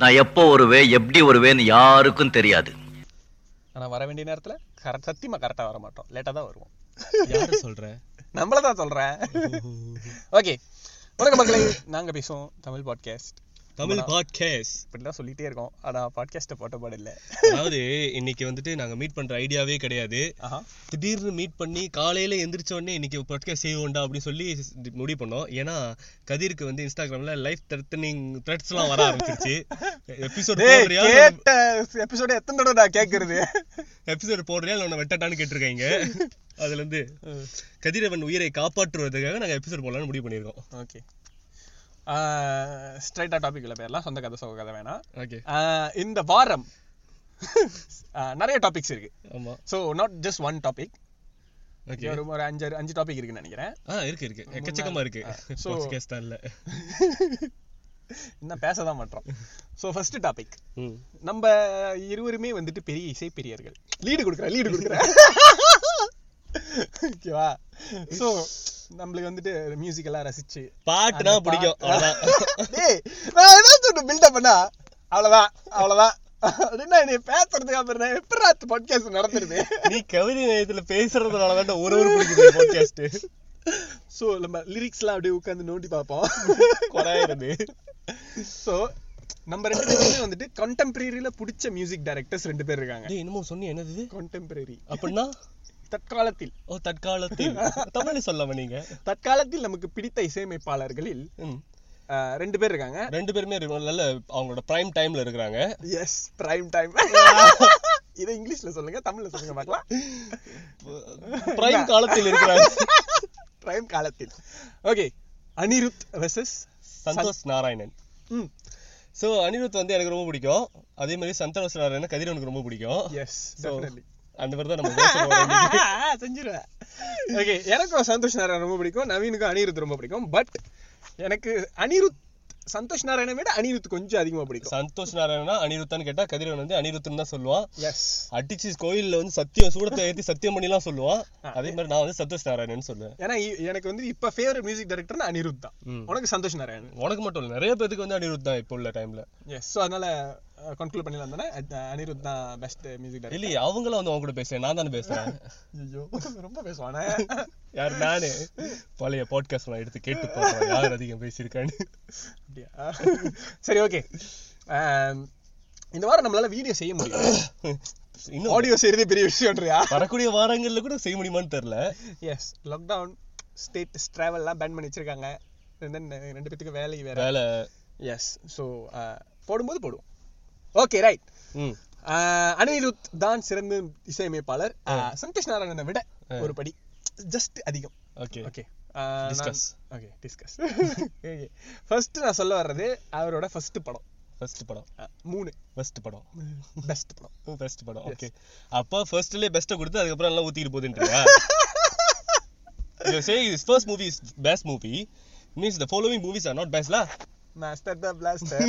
நான் எப்போ வருவேன் எப்படி வருவேன்னு யாருக்கும் தெரியாது. ஆனா வர வேண்டிய நேரத்துல கரெக்ட் சத்தியமா கரெக்டா வர மாட்டோம். லேட்டா தான் வருவோம். யாரு சொல்ற? நம்மள தான் சொல்றேன் ஓகே வணக்கம் மக்களே. நாங்க பேசுவோம் தமிழ் பாட்காஸ்ட் தமிழ் பாட்காஸ்ட் இப்படிலாம் சொல்லிட்டே இருக்கோம். ஆனா பாட்காஸ்ட்டை போட்ட பாடு இல்ல. அதாவது இன்னைக்கு வந்துட்டு நாங்க மீட் பண்ற ஐடியாவே கிடையாது. திடீர்னு மீட் பண்ணி காலையில எந்திரிச்ச உடனே இன்னைக்கு பாட்காஸ்ட் செய்வோம்டா அப்படின்னு சொல்லி முடிவு பண்ணோம். ஏன்னா கதிருக்கு வந்து இன்ஸ்டாகிராம்ல லைஃப் த்ரெட்டனிங் த்ரெட்ஸ் எல்லாம் வர ஆரம்பிச்சிருச்சு. எபிசோட் எபிசோட எத்தனை தடவை நான் கேக்குறது? எபிசோட் போடுறியா இல்ல உன்னை வெட்டட்டான்னு கேட்டிருக்காங்க? அதுல இருந்து கதிரவன் உயிரை காப்பாற்றுவதற்காக நாங்க எபிசோட் போடலாம்னு முடிவு பண்ணியிருக்கோம். ஓகே. ஸ்ட்ரைட்டா டாபிக் உள்ள பேர்லாம் சொந்த கதை சோக கதை வேணாம். ஓகே இந்த வாரம் நிறைய டாபிக்ஸ் இருக்கு. ஆமா. So not just one topic okay ஒரு ஒரு அஞ்சு அஞ்சு டாபிக் இருக்குன்னு நினைக்கிறேன். ஆ இருக்கு இருக்கு. எக்கச்சக்கமா இருக்கு. So- பாட்காஸ்ட் தான் இல்ல. இன்னும் பேச தான் மாட்டோம் ஸோ ஃபர்ஸ்ட் டாபிக் நம்ம இருவருமே வந்துட்டு பெரிய இசை பெரியர்கள். லீடு கொடுக்குறேன் லீடு கொடுக்குறேன். ஓகேவா? ஸோ நம்மளுக்கு வந்துட்டு மியூசிக் எல்லாம் ரசிச்சு. பாட்டுனா பிடிக்கும். பாட்டு- அவ்வளவுதான். டேய் நான் ஏதாச்சும் ஒன்று பில்டப் பண்ணா? அவ்வளோதான் அவ்வளோதான் அப்படின்னா நீ பேசுறதுக்கு அப்புறம் நான் எப்படி பாட்காஸ்ட் நடத்துறது? நீ கவிதை நேயத்துல பேசுறதுனால தான் ஒரு ஒரு பிடிக்குது பாட்காஸ்ட் ஸோ நம்ம லிரிக்ஸ்லாம் அப்படியே உட்காந்து நோண்டி பார்ப்போம். குறையிறது ஸோ நம்ம ரெண்டு பேருமே வந்துட்டு கண்டெம்பரரியில பிடிச்ச மியூசிக் டைரக்டர்ஸ் ரெண்டு பேர் இருக்காங்க. என்னமோ சொன்னி என்னது? கண்டெம்பரரி அப்படின்னா? தற்காலத்தில். ஓ தற்காலத்தில். தமிழ் சொல்லாம நீங்க? தற்காலத்தில் நமக்கு பிடித்த இசையமைப்பாளர்களில் ரெண்டு பேர் இருக்காங்க. ரெண்டு பேருமே நல்ல அவங்களோட பிரைம் டைம்ல இருக்கிறாங்க. எஸ் பிரைம் டைம் இதை இங்கிலீஷ்ல சொல்லுங்க தமிழ்ல சொல்லுங்க பார்க்கலாம். பிரைம் காலத்தில் இருக்கிறாங்க. பிரைம் காலத்தில். Okay Anirudh versus Santhosh Narayanan. ம். சோ அனிருத் வந்து எனக்கு ரொம்ப பிடிக்கும். அதே மாதிரி சந்தோஷ் நாராயணன் கதிரவனுக்கு ரொம்ப பிடிக்கும். எஸ் டெஃபினெட்லி அந்த மாதிரி தான் நம்ம. செஞ்சிருவேன். ஓகே எனக்கும் சந்தோஷ் நாராயணன் ரொம்ப பிடிக்கும். நவீனுக்கும் அனிருத் ரொம்ப பிடிக்கும். பட் எனக்கு அனிருத் சந்தோஷ் நாராயணனை விட அனிருத் கொஞ்சம் அதிகமா பிடிக்கும். சந்தோஷ் நாராயணனா அனிருத்தான்னு கேட்டா கதிரவன் வந்து அனிருத்துன்னு தான் சொல்லுவான். எஸ் அடிச்சு கோயில்ல வந்து சத்தியம் சூடத்தை ஏத்தி சத்தியம் பண்ணிலாம் சொல்லுவான். அதே மாதிரி நான் வந்து சந்தோஷ் நாராயணன் சொல்லுவேன். ஏன்னா எனக்கு வந்து இப்ப ஃபேவரட் மியூசிக் டைரக்டர்னா அனிருத் தான். உனக்கு சந்தோஷ் நாராயணன் உனக்கு மட்டும் இல்ல நிறைய பேருக்கு வந்து அனிருத் தான் இப்போ உள்ள டைம்ல எஸ் அதனால கன்க்ளூட் பண்ணிடலாம் தானே? அனிருத் தான் பெஸ்ட் மியூசிக் டைரக்டர் இல்லையே அவங்களும் வந்து அவங்க கூட பேசுறேன் நான் தானே பேசுறேன். ஐயோ ரொம்ப பேசுவானே. யார் நானு? பழைய பாட்காஸ்ட் நான் எடுத்து கேட்டு போறேன் யார் அதிகம் பேசியிருக்கான்னு. அப்படியா? சரி ஓகே இந்த வாரம் நம்மளால வீடியோ செய்ய முடியும் இன்னும் ஆடியோ செய்யறதே பெரிய விஷயம்ன்றியா? வரக்கூடிய வாரங்கள்ல கூட செய்ய முடியுமான்னு தெரியல. எஸ் லாக்டவுன் ஸ்டேட் டிராவல்லாம் பேன் பண்ணி வச்சிருக்காங்க ரெண்டு பேத்துக்கு வேலை வேற. வேலை. எஸ் ஸோ போடும்போது போடுவோம். ஓகே ரைட் அனிருத் தான் சிறந்த இசையமைப்பாளர். சந்தோஷ் நாராயணனை விட ஒரு படி ஜஸ்ட் அதிகம். Okay okay Discuss. Okay discuss okay first நான் சொல்ல வர்றது அவரோட ஃபர்ஸ்ட் படம். ஃபர்ஸ்ட் படம். மூணு. ஃபர்ஸ்ட் படம். பெஸ்ட் படம். ஃபர்ஸ்ட் படம். ஓகே அப்ப ஃபர்ஸ்ட்லயே பெஸ்ட் கொடுத்து அதுக்கப்புறம் எல்லாம் ஊத்திட்டு போகுதுன்றியா say his first movie is best movie means the following movies are not best lah? Master the blaster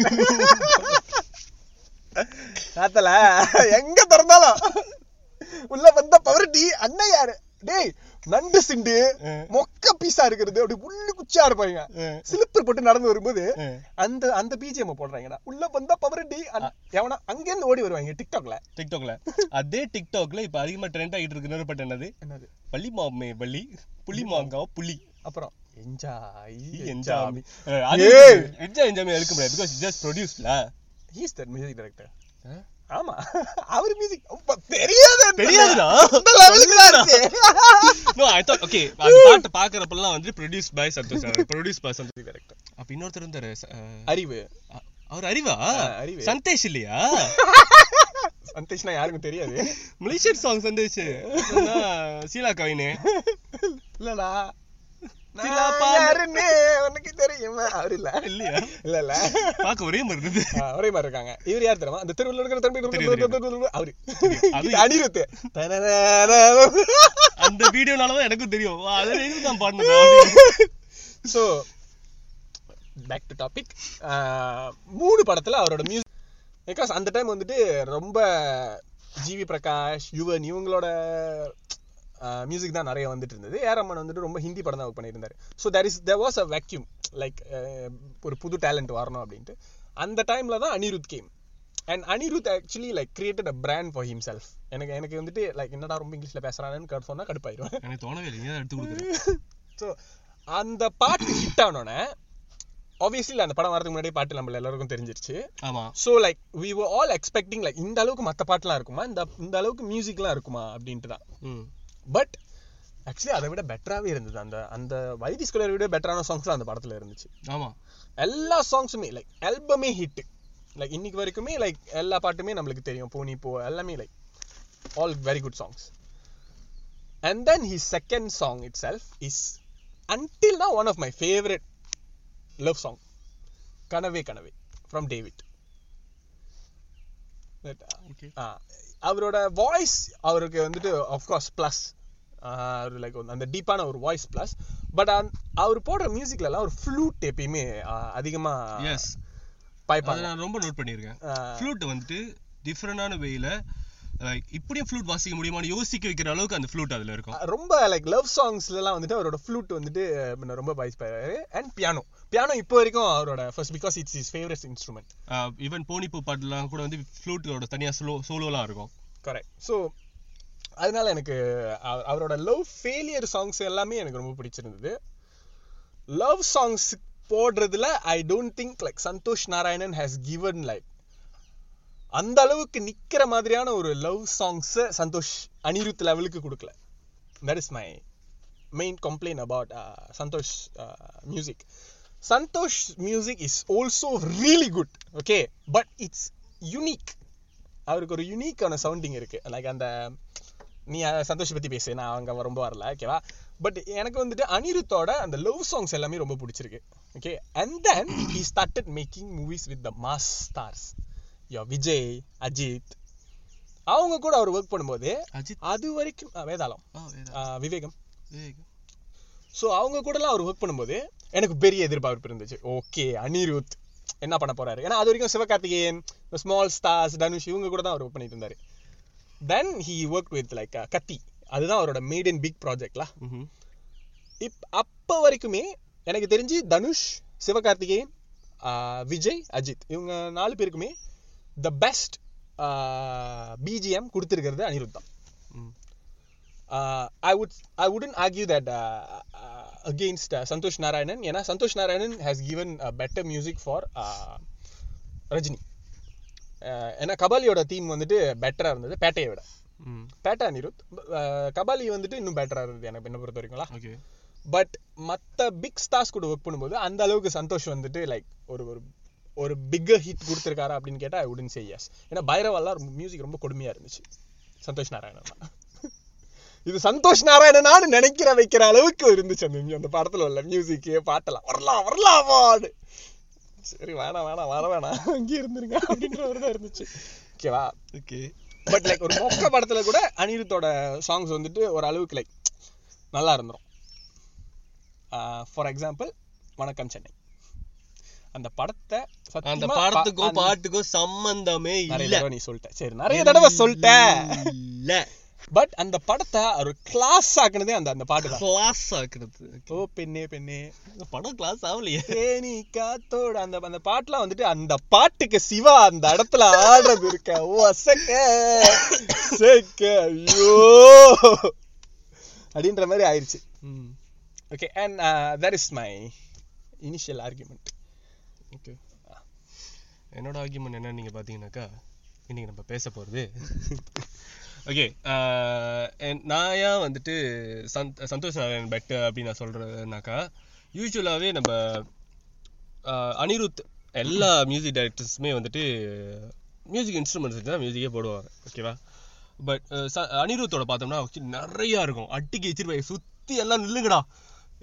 காத்தல எங்க திறந்தாலும் உள்ள வந்த பவர் டி அண்ணன் யாரு? டேய் நண்டு சிண்டு மொக்க பீஸா இருக்கிறது அப்படி உள்ளு குச்சியா இருப்பாங்க. சிலிப்பர் போட்டு நடந்து வரும்போது அந்த அந்த பிஜிஎம் போடுறாங்கடா. உள்ள வந்த பவர் டி எவனா அங்க இருந்து ஓடி வருவாங்க டிக்டாக்ல டிக்டாக்ல அதே டிக்டாக்ல இப்ப அதிகமா ட்ரெண்ட் ஆகிட்டு இருக்கு. இன்னொரு பாட்டு என்னது? என்னது? பள்ளி மாமே பள்ளி புலி மாங்காய் புலி. அப்புறம் என்ஜாய் என்ஜாமி. என்ஜாய் என்ஜாமி எடுக்க முடியாது. பிகாஸ் ஜஸ்ட் ப்ரொடியூஸ்ல ஹீஸ் தட் மியூசிக் டைரக்டர் ஆமா. அவர் மியூசிக் தெரியாது தெரியாதுடா. அந்த லெவலுக்கு தான் இருக்கு நோ ஐ தாட் ஓகே அந்த பாட்டு பாக்குறப்பலாம் வந்து produce by Santhosh produce by Santhosh director அப்ப இன்னொருத்தர் இருந்தாரு அறிவு. அவர் அறிவா? அறிவு. சந்தேஷ் இல்லையா? சந்தோஷ்னா யாருக்கும் தெரியாது. Malaysian song Sandesh. சீலா கவினே. இல்லடா. யாருன்னு உனக்கு தெரியுமா? அவர் இல்ல இல்லையா? இல்ல இல்ல. பார்க்க ஒரே மாதிரி இருந்தது. ஆ, ஒரே மாதிரி இருக்காங்க. இவர் யார் தெரியுமா? அந்த தெருவில் இருக்கிற தம்பி அவரு. அந்த வீடியோனாலதான் எனக்கும் தெரியும். வா, அதை எழுதி தான் பாடினது ஸோ பேக் டு டாபிக் மூணு படத்துல அவரோட மியூசிக் பிகாஸ் அந்த டைம் வந்துட்டு ரொம்ப ஜிவி பிரகாஷ் யுவன் இவங்களோட மியூசிக் தான் நிறைய வந்துட்டு இருந்தது ஏஆர் ரஹ்மான் வந்துட்டு ரொம்ப ஹிந்தி படம் தான் ஒர்க் பண்ணியிருந்தாரு so there is there was a vacuum like ஒரு புது டேலண்ட் வரணும் அப்படின்ட்டு. அந்த டைம்ல தான் Anirudh came and Anirudh actually like created a brand for himself எனக்கு எனக்கு வந்துட்டு லைக் என்னடா ரொம்ப இங்கிலீஷ்ல பேசுறானேன்னு கடு- சொன்னா கடுப்பாயிருவேன் எனக்கு தோணவே இல்லை. எடுத்து கொடுக்குறேன் ஸோ அந்த பாட்டு ஹிட் ஆனோடனே ஆப்வியஸ்லி அந்த படம் வரதுக்கு முன்னாடி பாட்டு நம்ம எல்லாருக்கும் தெரிஞ்சிருச்சு. ஆமா. So like we all expecting like இந்த அளவுக்கு மற்ற பாட்டுலாம் இருக்குமா? இந்த இந்த அளவுக்கு மியூசிக்லாம் இருக்குமா? அப்படின்ட்டு தான் பட் ஆக்சுவலி அதை விட பெட்டராகவே இருந்தது. அந்த அந்த வைதி ஸ்கூலரை விட பெட்டரான சாங்ஸ்லாம் அந்த படத்துல இருந்துச்சு. ஆமா. எல்லா சாங்ஸுமே லைக் ஆல்பமே ஹிட் லைக் இன்னைக்கு வரைக்குமே லைக் எல்லா பாட்டுமே நம்மளுக்கு தெரியும். போனி போ எல்லாமே like all very good songs and then his second song itself is until now one of my favourite love song கனவே கனவே ஃப்ரம் டேவிட் அவரோட வாய்ஸ் அவருக்கு வந்துட்டு ஆஃப்கோர்ஸ் ப்ளஸ் லைக் அந்த டீப்பான ஒரு வாய்ஸ் ப்ளஸ் பட் அவர் போடுற மியூசிக்ல எல்லாம் ஒரு ஃப்ளூட் எப்பயுமே ஆஹ், அதிகமா எஸ் பாய்ப்பாங்க. நான் ரொம்ப நோட் பண்ணியிருக்கேன். ஃப்ளூட் வந்துட்டு டிஃப்ரெண்டான வேல லைக் இப்படியும் ஃப்ளூட் வாசிக்க முடியுமான்னு யோசிக்க வைக்கிற அளவுக்கு அந்த ஃப்ளூட் அதுல இருக்கும். ரொம்ப லைக் லவ் சாங்ஸ்ல எல்லாம் வந்துட்டு அவரோட ஃப்ளூட் வந்துட்டு ரொம்ப பாய்ஸ் பாரு அண்ட் பியானோ பியானோ இப்போ வரைக்கும் அவரோட first because it's is favourite instrument even போனிப்பூ பாட்டுலாம் கூட வந்து ஃப்ளூட்டோட தனியா ஸ்லோ சோலோலாம் இருக்கும். கரெக்ட் ஸோ அதனால எனக்கு அவரோட லவ் ஃபெயிலியர் சாங்ஸ் எல்லாமே எனக்கு ரொம்ப பிடிச்சிருந்தது. லவ் சாங்ஸ் போடுறதுல I don't think like Santhosh Narayanan has given like அந்த அளவுக்கு நிக்கிற மாதிரியான ஒரு லவ் சாங்ஸ் சந்தோஷ் அனிருத் லெவலுக்கு கொடுக்கல. That is my main complaint about Santhosh music Santhosh music is also really good okay but it's unique அவருக்கு ஒரு யூனிக்கான சவுண்டிங் இருக்கு. லைக் அந்த நீ சந்தோஷ் பத்தி பேசு. நான் அங்க ரொம்ப வரல. ஓகேவா பட் எனக்கு வந்துட்டு அனிருத்தோட அந்த லவ் சாங்ஸ் எல்லாமே ரொம்ப பிடிச்சிருக்கு. Okay and then he started making movies with the mass stars yo Vijay Ajith. அவங்க கூட அவர் ஒர்க் பண்ணும்போது அது வரைக்கும் வேதாளம். விவேகம். விவேக். ஸோ அவங்க கூடலாம் அவர் ஒர்க் பண்ணும்போது எனக்கு பெரிய எதிர்பார்ப்பு இருந்துச்சு. ஓகே அனிருத் என்ன பண்ண போறாரு? ஏன்னா அது வரைக்கும் சிவகார்த்திகேயன் ஸ்மால் ஸ்டார்ஸ் தனுஷ் இவங்க கூட தான் அவர் ஒர்க் பண்ணிட்டு இருந்தாரு. Then he work with like Kaththi அதுதான் அவரோட மேட் இன் பிக் ப்ராஜெக்ட்லாம். இப் அப்போ வரைக்குமே எனக்கு தெரிஞ்சு தனுஷ் சிவகார்த்திகேயன் விஜய் அஜித் இவங்க நாலு பேருக்குமே த பெஸ்ட் பிஜிஎம் கொடுத்துருக்கிறது அனிருத் தான் ம். I would I wouldn't argue that uh, uh, against uh, Santosh Narayanan. ஏன்னா Santhosh Narayanan has given uh, better music for uh, Rajini ஏன்னா கபாலியோட தீம் வந்துட்டு பெட்டரா இருந்தது பேட்டையை விட. பேட்டை அனிருத் uh, கபாலி வந்துட்டு இன்னும் பெட்டரா இருந்தது எனக்கு என்ன பொறுத்த வரைக்கும்ல ஓகே. பட் மத்த பிக் ஸ்டார்ஸ் கூட ஒர்க் பண்ணும்போது அந்த அளவுக்கு சந்தோஷ் வந்துட்டு லைக் ஒரு ஒரு ஒரு பிக்கர் ஹிட் கொடுத்துருக்காரா அப்படின்னு கேட்டா ஐ உடன் சே எஸ் ஏன்னா பைரவெல்லாம் மியூசிக் ரொம்ப கொடுமையா இருந்துச்சு. சந்தோஷ் நாராயணன். இது சந்தோஷ் நாராயணனான்னு நினைக்கிற வைக்கிற அளவுக்கு இருந்துச்சு அந்த அந்த படத்துல உள்ள மியூசிக் பாட்டெல்லாம். வரலாம் வரலாமான்னு சரி வேணாம் வேணாம் வர வேணாம். அங்கேயே இருந்துருங்க அப்படின்ற மாதிரி தான் இருந்துச்சு. ஓகேவா ஓகே பட் லைக் ஒரு மொக்க படத்துல கூட அனிருத்தோட சாங்ஸ் வந்துட்டு ஒரு அளவுக்கு லைக் நல்லா இருந்துரும். ஃபார் எக்ஸாம்பிள் வணக்கம் சென்னை. அந்த படத்தை அந்த படத்துக்கும் பாட்டுக்கும் சம்பந்தமே இல்ல. நீ சொல்லிட்ட. சரி நிறைய தடவை சொல்லிட்டேன் இல்ல. பட் அந்த படத்தை ஒரு கிளாஸ் ஆக்குனதே அந்த அந்த பாட்டு தான். கிளாஸ் ஆக்குறது. ஓ பெண்ணே பெண்ணே. இந்த படம் கிளாஸ் ஆகலையே. தேனி காத்தோட. அந்த அந்த பாட்டுலாம் வந்துட்டு அந்த பாட்டுக்கு சிவா அந்த இடத்துல ஆடுறது இருக்க. ஓ அசக்க செக்க ஐயோ. அப்படின்ற மாதிரி ஆயிடுச்சு. Okay and that is my initial argument okay என்னோட ஆர்கியூமெண்ட் என்ன நீங்க பாத்தீங்கன்னாக்கா இன்னைக்கு நம்ம பேச போறது ஓகே நான் ஏன் வந்துட்டு சந்த் சந்தோஷ் நாராயண் பெட் அப்படின்னு நான் சொல்றேன்னாக்கா யூஸ்வலாகவே நம்ம ஆஹ், அனிருத் எல்லா மியூசிக் டைரக்டர்ஸுமே வந்துட்டு மியூசிக் இன்ஸ்ட்ருமெண்ட்ஸ் தான் மியூசிக்கே போடுவாங்க ஓகேவா பட் அனிருத்தோட பார்த்தோம்னா நிறையா இருக்கும். அட்டிக்கு வச்சிருப்பாங்க சுத்தி எல்லாம் நில்லுங்கடா.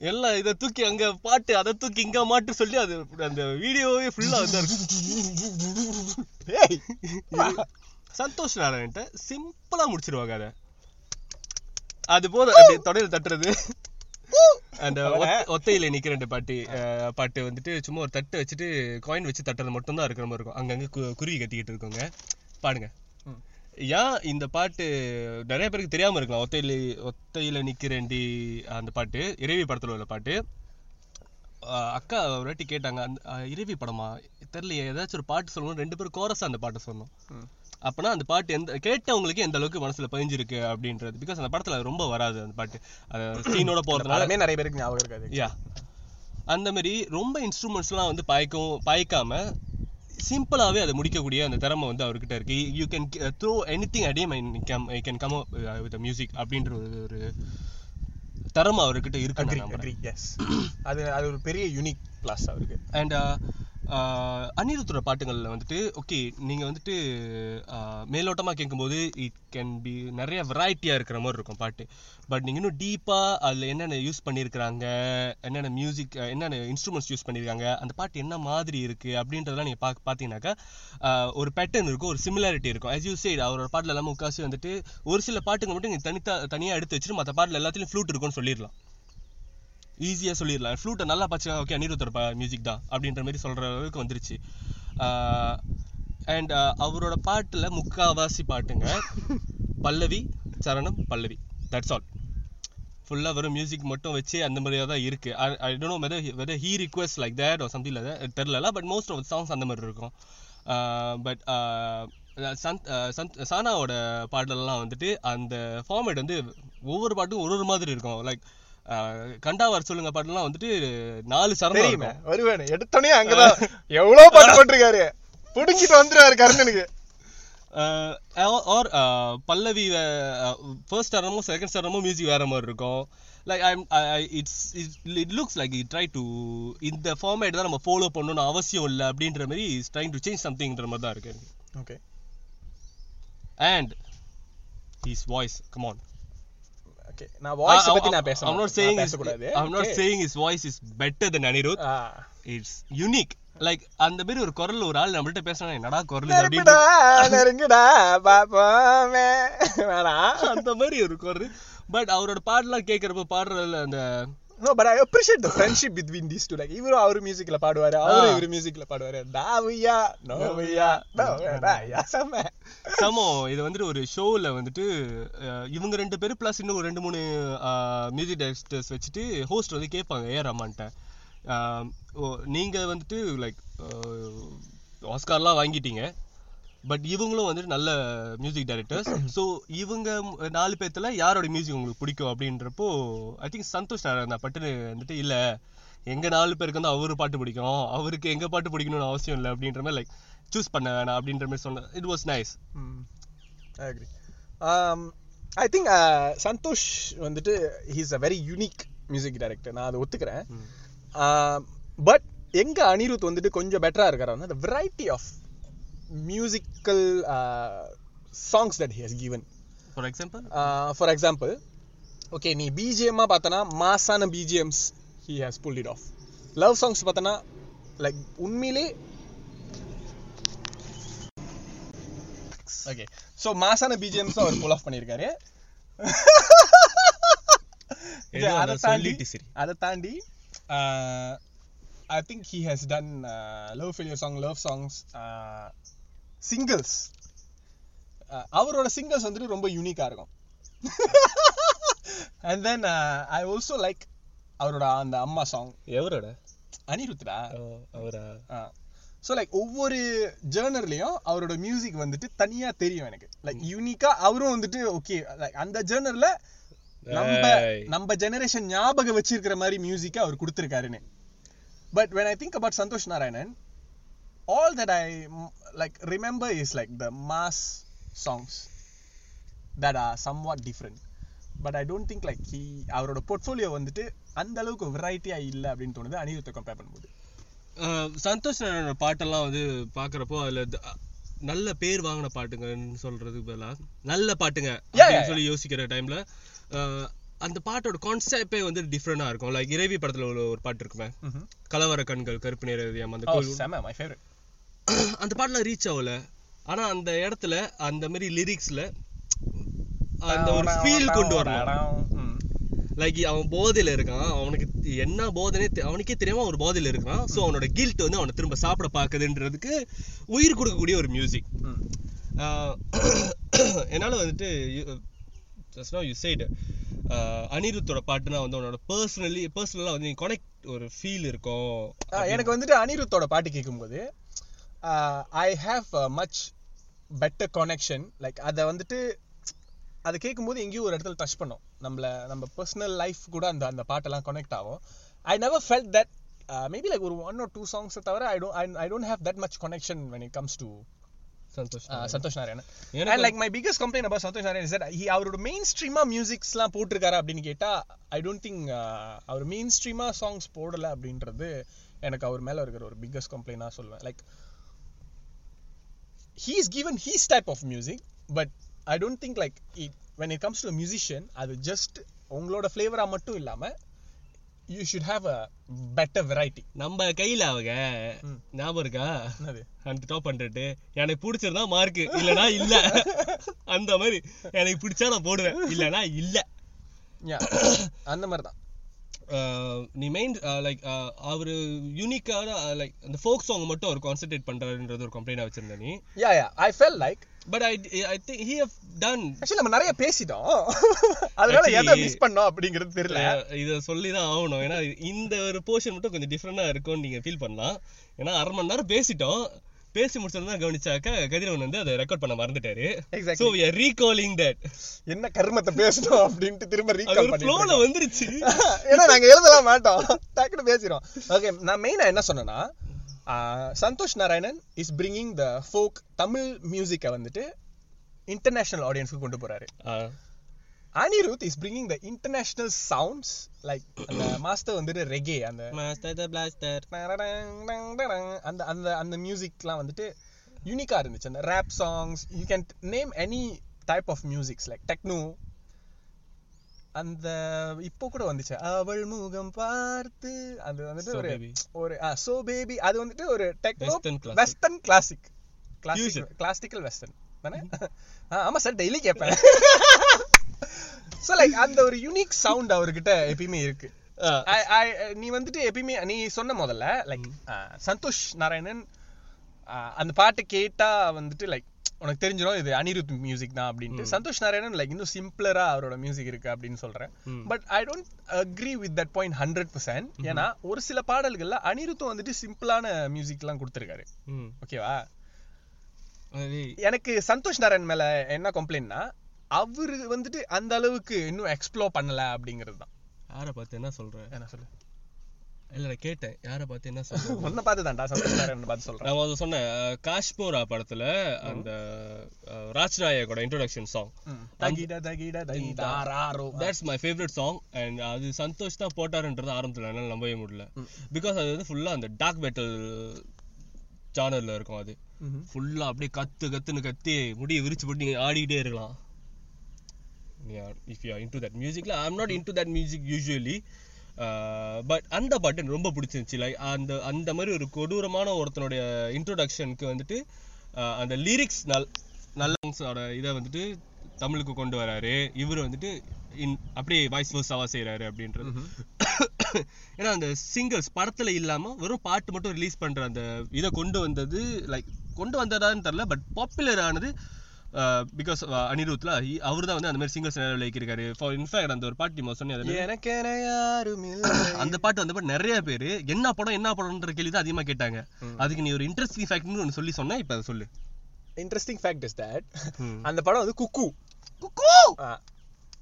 எல்லாம் இதை தூக்கி அங்க பாட்டு அதை தூக்கி இங்க மாட்டு சொல்லி அது அந்த வீடியோவே ஃபுல்லா வந்து இருக்கும். சந்தோஷ் நாராயண்ட்ட சிம்பிளா முடிச்சிருவாங்க அத. அது போதும் அப்படி தொடையில தட்டுறது. அந்த ஒத்த- ஒத்தையில நிக்கிற ரெண்டு பாட்டு பாட்டு வந்துட்டு சும்மா ஒரு தட்டு வச்சுட்டு காயின் வச்சு தட்டுறது மட்டும் தான் இருக்கிற மாதிரி இருக்கும். அங்கங்க கு- குருவி கத்திக்கிட்டு இருக்கோங்க. பாடுங்க. ஏன் இந்த பாட்டு நிறைய பேருக்கு தெரியாம இருக்கலாம். ஒத்தையில ஒத்தையில நிக்கிறேன்டி அந்த பாட்டு இறைவி படத்துல உள்ள பாட்டு. அக்கா ஒரு வாட்டி கேட்டாங்க அந்த இறைவி படமா? தெரியலையே ஏதாச்சும் ஒரு பாட்டு சொல்லணும் ரெண்டு பேரும் கோரஸா அந்த பாட்டு சொன்னோம். அப்பனா அந்த பாட்டு எந்த கேட்டவங்களுக்கு எந்த அளவுக்கு மனசுல பதிஞ்சிருக்கு அப்படின்றது. பிகாஸ் அந்த படத்துல அது ரொம்ப வராது அந்த பாட்டு. சீனோட போறதுனால நிறைய பேருக்கு ஞாபகம் இருக்காது யா அந்த மாதிரி ரொம்ப இன்ஸ்ட்ருமெண்ட்ஸ்லாம் வந்து பாய்க்கவும் பாய்க்காம சிம்பிளாவே அதை முடிக்கக்கூடிய அந்த திறமை வந்து அவர்கிட்ட இருக்கு. You can throw anything at him I can come with music அப்படின்ற ஒரு ஒரு திறமை அவர்கிட்ட இருக்கு அது அது ஒரு பெரிய யூனிக் பிளஸ் அவருக்கு அண்ட் அனிருத்தோட பாட்டுகளில் வந்துட்டு ஓகே நீங்கள் வந்துட்டு uh, மேலோட்டமாக கேட்கும்போது இட் கேன் பி நிறைய வெரைட்டியாக இருக்கிற மாதிரி இருக்கும் பாட்டு. பட் நீங்கள் இன்னும் டீப்பாக அதில் என்னென்ன யூஸ் பண்ணியிருக்கிறாங்க என்னென்ன மியூசிக் uh, என்னென்ன இன்ஸ்ட்ருமெண்ட்ஸ் யூஸ் பண்ணியிருக்காங்க அந்த பாட்டு என்ன மாதிரி இருக்குது அப்படின்றதெல்லாம் நீங்கள் பா பார்த்தீங்கன்னாக்கா uh, ஒரு பேட்டர்ன் இருக்கும் ஒரு சிமிலாரிட்டி இருக்கும். ஆஸ் யூ சைட் அவரோட பாட்டில் எல்லாமே முக்காசி வந்துட்டு ஒரு சில பாட்டுங்க மட்டும் நீங்கள் தனித்தா தனியாக எடுத்து வச்சுட்டு மற்ற பாட்டில் எல்லாத்துலேயும் ஃப்ளூட் இருக்கும்னு சொல்லிடலாம். ஈஸியா சொல்லிடலாம். ஃப்ளூட்டை நல்லா பச்சா ஓகே அனிருத்தோட மியூசிக் தான் அப்படின்ற மாதிரி சொல்ற அளவுக்கு வந்துருச்சு. அண்ட் அவரோட பாட்டுல முக்காவாசி பாட்டுங்க. பல்லவி சரணம் பல்லவி. தட்ஸ் ஆல் ஃபுல்லா வெறும் மியூசிக் மட்டும் வச்சு அந்த மாதிரியாக தான் இருக்கு. I don't know whether whether he request like that ஒரு சம்திங் இல்லை தெரிலல பட் மோஸ்ட் ஆஃப் சாங்ஸ் அந்த மாதிரி இருக்கும். பட் சந்த் சந்த் சானாவோட பாடலெல்லாம் வந்துட்டு அந்த ஃபார்மேட் வந்து ஒவ்வொரு பாட்டும் ஒரு ஒரு மாதிரி இருக்கும். லைக் கண்டாவார் சொல்லுங்க பாட்டுலாம் வந்துட்டு நாலு சரணம் வருவேன். எடுத்தோடனே அங்கதான். எவ்வளவு பாட்டு போட்டிருக்காரு. புடிச்சிட்டு வந்துருவாரு கர்ணனுக்கு. ஆர் பல்லவி ஃபர்ஸ்ட் சரணமும் செகண்ட் சரணமும் மியூசிக் வேற மாதிரி இருக்கும். Like I'm it's it looks like it try to இந்த ஃபார்மேட் தான் நம்ம ஃபாலோ பண்ணணும்னு அவசியம் இல்லை அப்படின்ற மாதிரி இஸ் ட்ரைங் டு சேஞ்ச் சம்திங்ன்ற மாதிரி தான் இருக்கு. Okay and he's voice come on okay நான் வாய்ஸ் பத்தி நான் பேச I'm not saying his, பேசக்கூடாது I'm not Okay. saying his voice is better than Anirudh. ஆ. It's unique. லைக் அந்த மாதிரி ஒரு குரல் ஒரு ஆள் நம்மள்ட்ட பேசினா என்னடா குரல் நெருங்குடா பாப்போமே வேணாம் அந்த மாதிரி ஒரு குரல் பட் அவரோட பாடலாம் கேட்கறப்ப பாடுறதுல அந்த no but I appreciate the friendship between these two like இவரும் அவர் மியூசிக்ல பாடுவாரு அவரும் இவர் மியூசிக்ல பாடுவாரு டாவியா நோவியா சமோ இது வந்துட்டு ஒரு ஷோல வந்துட்டு இவங்க ரெண்டு பேரும் ப்ளஸ் இன்னும் ஒரு ரெண்டு மூணு மியூசிக் டைரக்டர்ஸ் வச்சுட்டு ஹோஸ்ட் வந்து கேட்பாங்க ஏ ரமான்ட்ட ஆஹ், ஓ நீங்க வந்துட்டு லைக் ஆஸ்கார்லாம் வாங்கிட்டீங்க பட் இவங்களும் வந்துட்டு நல்ல மியூசிக் டைரக்டர்ஸ் ஸோ இவங்க நாலு பேர்த்துல யாரோட மியூசிக் உங்களுக்கு பிடிக்கும் அப்படின்றப்போ ஐ திங்க் சந்தோஷ் நாராயண் பட்டுன்னு வந்துட்டு இல்ல எங்க நாலு பேருக்கு வந்து அவரு பாட்டு பிடிக்கும். அவருக்கு எங்க பாட்டு பிடிக்கணும்னு அவசியம் இல்லை. அப்படின்ற மாதிரி லைக் சூஸ் பண்ண வேணாம். அப்படின்ற மாதிரி சொன்ன it was nice I agree I think Santhosh வந்துட்டு he's a very unique music director நான் அதை ஒத்துக்கிறேன். பட் எங்க அனிருத் வந்துட்டு கொஞ்சம் பெட்டரா இருக்காருன்னா the variety of musical songs that he has given. For example for example okay நீ பிஜிஎம்மா பார்த்தனா மாசான BGMs he has pull it off love songs பார்த்தனா லைக் உண்மையிலே ஓகே ஸோ மாசான பிஜிஎம்ஸ் அவர் புல் ஆஃப் பண்ணியிருக்காரு. அதை தாண்டி. அதை தாண்டி I think he has done love failure song love songs singles அவரோட சிங்கிள்ஸ் வந்துட்டு ரொம்ப யூனிக்கா இருக்கும். And then I also like அவரோட அந்த அம்மா சாங் எவரோட? அனிருத்டா அவரா? ஸோ லைக் ஒவ்வொரு ஜேர்னர்லயும் அவரோட மியூசிக் வந்துட்டு தனியா தெரியும் எனக்கு. லைக் யூனிக்கா அவரும் வந்துட்டு ஓகே லைக் அந்த ஜேர்னர்ல நம்ம. நம்ம ஜெனரேஷன் ஞாபகம் வச்சிருக்கிற மாதிரி மியூசிக்கை அவர் கொடுத்துருக்காருன்னு. But when i think about Santhosh Narayanan all that i like remember is like the mass songs that are somewhat different. But i don't think like he அவரோட portfolio வந்துட்டு அந்த அளவுக்கு வெரைட்டியா இல்ல அப்படின்னு தோணுது அனிருத்தை கம்பேர் பண்ணும்போது. சந்தோஷ் நாராயணோட பாட்டெல்லாம் வந்து பாக்குறப்போ அதுல நல்ல பேர் வாங்கின பாட்டுங்கன்னு சொல்றதுக்கு பதிலா நல்ல பாட்டுங்க அப்படின்னு சொல்லி யோசிக்கிற டைம்ல அந்த பாட்டோட கான்செப்டே வந்து டிஃப்ரெண்டா இருக்கும். லைக் இறைவி படத்துல ஒரு ஒரு பாட்டு இருக்குமே. கலவர கண்கள் கருப்பு நேர இதயம் அந்த அந்த பாட்டுலாம் ரீச் ஆகல. ஆனா அந்த இடத்துல அந்த மாதிரி லிரிக்ஸ்ல அந்த ஒரு ஃபீல் கொண்டு வரணும். லைக் அவன் போதையில இருக்கான். அவனுக்கு என்ன போதைனே அவனுக்கே தெரியாம ஒரு போதையில இருக்கான். சோ அவனோட கில்ட் வந்து அவனை திரும்ப சாப்பிட பாக்குதுன்றதுக்கு உயிர் கொடுக்கக்கூடிய ஒரு மியூசிக். என்னால வந்துட்டு just now you said அனிருத்தோட பாட்டுனா வந்து உன்னோட பர்சனலி பர்சனலா வந்து கனெக்ட் ஒரு ஃபீல் இருக்கும் எனக்கு வந்துட்டு அனிருத்தோட பாட்டு கேட்கும்போது I have much better connection like அதை வந்துட்டு அதை கேட்கும்போது எங்கேயும் ஒரு இடத்துல டச் பண்ணோம். நம்மள நம்ம பர்சனல் லைஃப் கூட அந்த அந்த பாட்டெல்லாம் கனெக்ட் ஆகும். I never felt that maybe like ஒரு ஒன் ஆர் டூ சாங்ஸ் தவிர I don't I don't have that much connection when it comes to Santhosh uh, Santhosh Narayanan. And like my biggest complaint about Santhosh Narayanan is that he அவரோட main ஸ்ட்ரீமா மியூசிக்ஸ்லாம் போட்டிருக்காரு அப்படின்னு கேட்டா I don't think அவர் main ஸ்ட்ரீமா songs போடல அப்படின்றது எனக்கு அவர் மேல இருக்கிற ஒரு பிக்கஸ்ட் கம்ப்ளைண்டா சொல்லுவேன் like he is given his type of music but i don't think like it, when it comes to a musician அது just உங்களோட ஃப்ளேவரா மட்டும் இல்லாம you should have a better variety. நம்ம கையில அவங்க. ஞாபகம் இருக்கா? அந்த டாப் ஹண்ட்ரட் எனக்கு பிடிச்சிருந்தா மார்க் இல்லனா இல்ல. அந்த மாதிரி எனக்கு பிடிச்சா நான் போடுவேன். இல்லனா இல்ல. அந்த மாதிரி தான் மெயின் லைக் அவரு யூனிக்கான லைக் அந்த ஃபோக் சாங் மட்டும் அவர் கான்சென்ட்ரேட் பண்றாருன்றது ஒரு கம்ப்ளைண்டா வச்சிருந்த நீ. Yeah yeah. I felt like but I I think he have done actually நம்ம நிறைய பேசிட்டோம். அதனால எதை மிஸ் பண்ணோம் அப்படிங்கிறது தெரியல. இத சொல்லி தான் ஆகணும். ஏன்னா இந்த ஒரு போர்ஷன் மட்டும் கொஞ்சம் டிஃப்ரெண்டா இருக்கும்னு நீங்க ஃபீல் பண்ணலாம். ஏன்னா அரை மணி நேரம் பேசிட்டோம். பேசி முடிச்சதுதான் கவனிச்சாக்க கதிரவன் வந்து அதை ரெக்கார்ட் பண்ண மறந்துட்டாரு. So we are recalling that. என்ன கர்மத்தை பேசணும் அப்படின்ட்டு திரும்ப ரீகால் ஒரு ஃப்ளோல பண்ணி வந்துருச்சு. ஏன்னா நாங்க எழுதலாம் மாட்டோம். டக்குனு பேசிரோம் ஓகே நான் மெயினா என்ன சொன்னேன்னா Santhosh Narayanan is bringing the folk Tamil மியூசிக்கை வந்துட்டு இன்டர்நேஷனல் ஆடியன்ஸ்க்கு கொண்டு போறாரு. Anirudh is bringing the international sounds like அந்த மாஸ்டர் வந்துட்டு ரெகே அந்த Master the blaster. அந்த அந்த அந்த மியூசிக்லாம் வந்துட்டு யூனிக்கா இருந்துச்சு. அந்த rap songs you can name any type of musics like techno அந்த இப்போ கூட வந்துச்சு. அவள் முகம் பார்த்து அது வந்துட்டு ஒரு. ஒரு சோ பேபி அது வந்துட்டு ஒரு techno. Western classic. Classical western தானே? ஆ, ஆமா சார் டெய்லி கேட்பேன். ஸோ லைக் அந்த ஒரு யூனிக் சவுண்ட் அவர்கிட்ட எப்பயுமே இருக்கு. நீ வந்துட்டு எப்பயுமே நீ சொன்ன முதல்ல லைக் சந்தோஷ் நாராயணன் அந்த பாட்டு கேட்டா வந்துட்டு லைக் உனக்கு தெரிஞ்சிடும் இது அனிருத் மியூசிக் தான் அப்படின்ட்டு. சந்தோஷ் நாராயணன் லைக் இன்னும் சிம்பிளரா அவரோட மியூசிக் இருக்கு அப்படின்னு சொல்றேன். But I don't agree with that point hundred percent ஏன்னா ஒரு சில பாடல்கள்ல அனிருத்தும் வந்துட்டு சிம்பிளான மியூசிக் எல்லாம் கொடுத்துருக்காரு. ஓகேவா எனக்கு சந்தோஷ் நாராயண் மேல என்ன கம்ப்ளைண்ட்னா அவரு வந்துட்டு அந்த அளவுக்கு இன்னும் எக்ஸ்ப்ளோர் பண்ணல அப்படிங்கிறது தான். யாரை பார்த்து என்ன சொல்ற? என்ன சொல்லு? இல்ல கேட்டேன். யாரை பார்த்து என்ன சொல்ற? உன்னை பார்த்து தான்டா சந்தோஷ் பார்த்து சொல்றேன் நான் வந்து சொன்னேன் காஷ்மோரா படத்துல அந்த அஹ், ராஜ்நாயகோட இன்ட்ரோடக்ஷன் சாங். தகிட தகிட தகிடாராரோ. That's my favourite song and அது சந்தோஷ் தான் போட்டாருன்றது ஆரம்பத்துல என்னால நம்பவே முடியல. பிகாஸ் அது வந்து ஃபுல்லா அந்த டார்க் மெட்டல் ஜானர்ல இருக்கும் அது. ஃபுல்லா அப்படியே கத்து கத்துன்னு கத்தி முடியை விரிச்சு போட்டு ஆடிக்கிட்டே இருக்கலாம். இஃப் யூ இன்டு தட் மியூசிக்ல I am not into that music usually but அந்த பாட்டு எனக்கு ரொம்ப பிடிச்சிருந்துச்சு. லைக் அந்த அந்த மாதிரி ஒரு கொடூரமான ஒருத்தனுடைய இன்ட்ரோடக்ஷனுக்கு வந்துட்டு uh, அந்த லிரிக்ஸ் நல் நல்ல இதை வந்துட்டு தமிழுக்கு கொண்டு வராரு. இவர் வந்துட்டு இன் அப்படியே வாய்ஸ் வர்ஸாவா செய்றாரு அப்படின்றது. ஏன்னா அந்த சிங்கிள்ஸ் படத்துல இல்லாம வெறும் பாட்டு மட்டும் ரிலீஸ் பண்ற அந்த இதை கொண்டு வந்தது லைக் கொண்டு வந்ததான்னு தெரியல பட் பாப்புலர் ஆனது பிகாஸ் அனிருத்ல அவர் தான் வந்து அந்த மாதிரி சிங்கிள்ஸ் நிறைய விளைவிக்கிறாரு ஃபார் இன்ஃபேக்ட் அந்த ஒரு பாட்டு நீ சொன்னி அது எனக்கென யாரும் இல்லை. அந்த பாட்டு வந்தப்ப நிறைய பேரு என்ன படம் என்ன படம்ன்ற கேள்வி தான் அதிகமா கேட்டாங்க. அதுக்கு நீ ஒரு இன்ட்ரெஸ்டிங் ஃபேக்ட்னு ஒன்னு சொல்லி சொன்னா இப்ப அதை சொல்லு. Interesting fact is that ம். அந்த படம் வந்து குக்கு. குக்கு!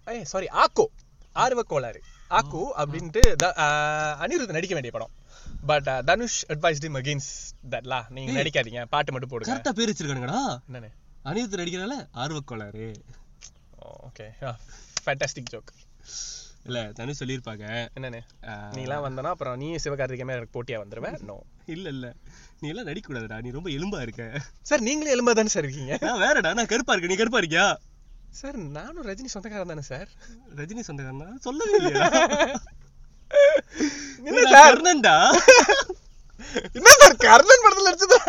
ஏய் சாரி ஆக்கோ. ஆர்வ கோளாறு. ஆக்கோ அப்படின்ட்டு அனிருத் நடிக்க வேண்டிய படம். But Dhanush advised him against that லா நீங்க நடிக்காதீங்க. பாட்டு மட்டும் போடுங்க. கரெக்டா பேர் வச்சிருக்கானுங்கடா. என்னன்னு? அனிருத் நடிக்கிறனால ஆர்வக்கோளாறு. ஓகே ஃபேண்டாஸ்டிக் ஜோக் இல்ல தனுஷ் சொல்லியிருப்பாங்க. என்னன்னு? நீலாம் வந்தனா அப்புறம் நீ சிவகார்த்திகமே எனக்கு போட்டியா வந்துருவேன் நோ இல்ல இல்ல. நீ எல்லாம் நடிக்க கூடாதுடா நீ ரொம்ப எலும்பா இருக்க. சார் நீங்களே எலும்பா தானே சார் இருக்கீங்க? நான் வேறடா நான் கருப்பா இருக்க நீ கருப்பா இருக்கியா? சார் நானும் ரஜினி சொந்தக்காரன் தானே சார். ரஜினி சொந்தக்காரனா? சொல்லவே இல்லையா இல்ல சார்? கர்ணன்டா? என்ன சார் கர்ணன் படத்துல நடிச்சதா?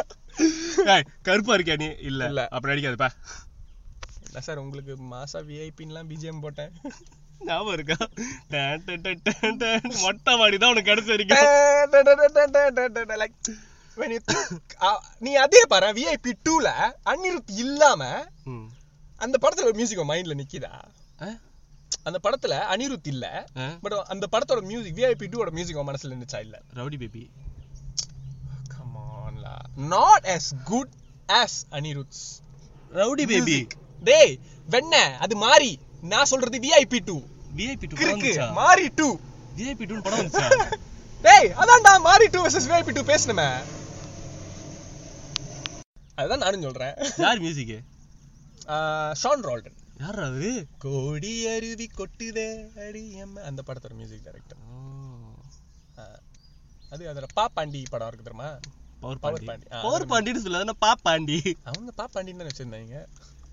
கருப்பா இருக்கியா நீ இல்ல இல்ல. அப்ப நடிக்காதப்பா என்ன சார் உங்களுக்கு மாசா விஐபின்லாம் பிஜிஎம் போட்டேன் ஞாபகம் இருக்கா. மொட்டை மாடி தான் உனக்கு கிடைச்ச வரைக்கும் லைக் when you think- ஆ, நீ அதே பாரு விஐபி டூல அனிருத் இல்லாம. அந்த படத்துல மியூசிக் மைண்ட்ல நிக்குதா? அந்த படத்துல அனிருத் இல்ல? பட் அந்த படத்தோட மியூசிக் விஐபி டூவோட மியூசிக் மனசுல இருந்துச்சா இல்ல rowdy baby not as good as Anirudh's rowdy baby டேய் வெண்ண அது மாறி. நான் சொல்றது விஐபி டூ விஐபி டூ வந்துச்சா? மாறி டூ விஐபி டூ படம் வந்துச்சா? டேய் அதான்டா மாறி டூ vs விஐபி டூ பேசணுமே அதுதான் நானும் சொல்றேன். யார் மியூசிக் ஷான் ரால்டன் யார் அவரு கோடி அருவி கொட்டுதே அடி எம்ம அந்த படத்தோட மியூசிக் டைரக்டர் அது அதோட பாப்பாண்டி படம் இருக்கு தெரியுமா? பவர் பாண்டி பவர் பாண்டின்னு சொல்லாத பாப்பாண்டி. அவங்க பாப்பாண்டின்னு தான் வச்சிருந்தாங்க.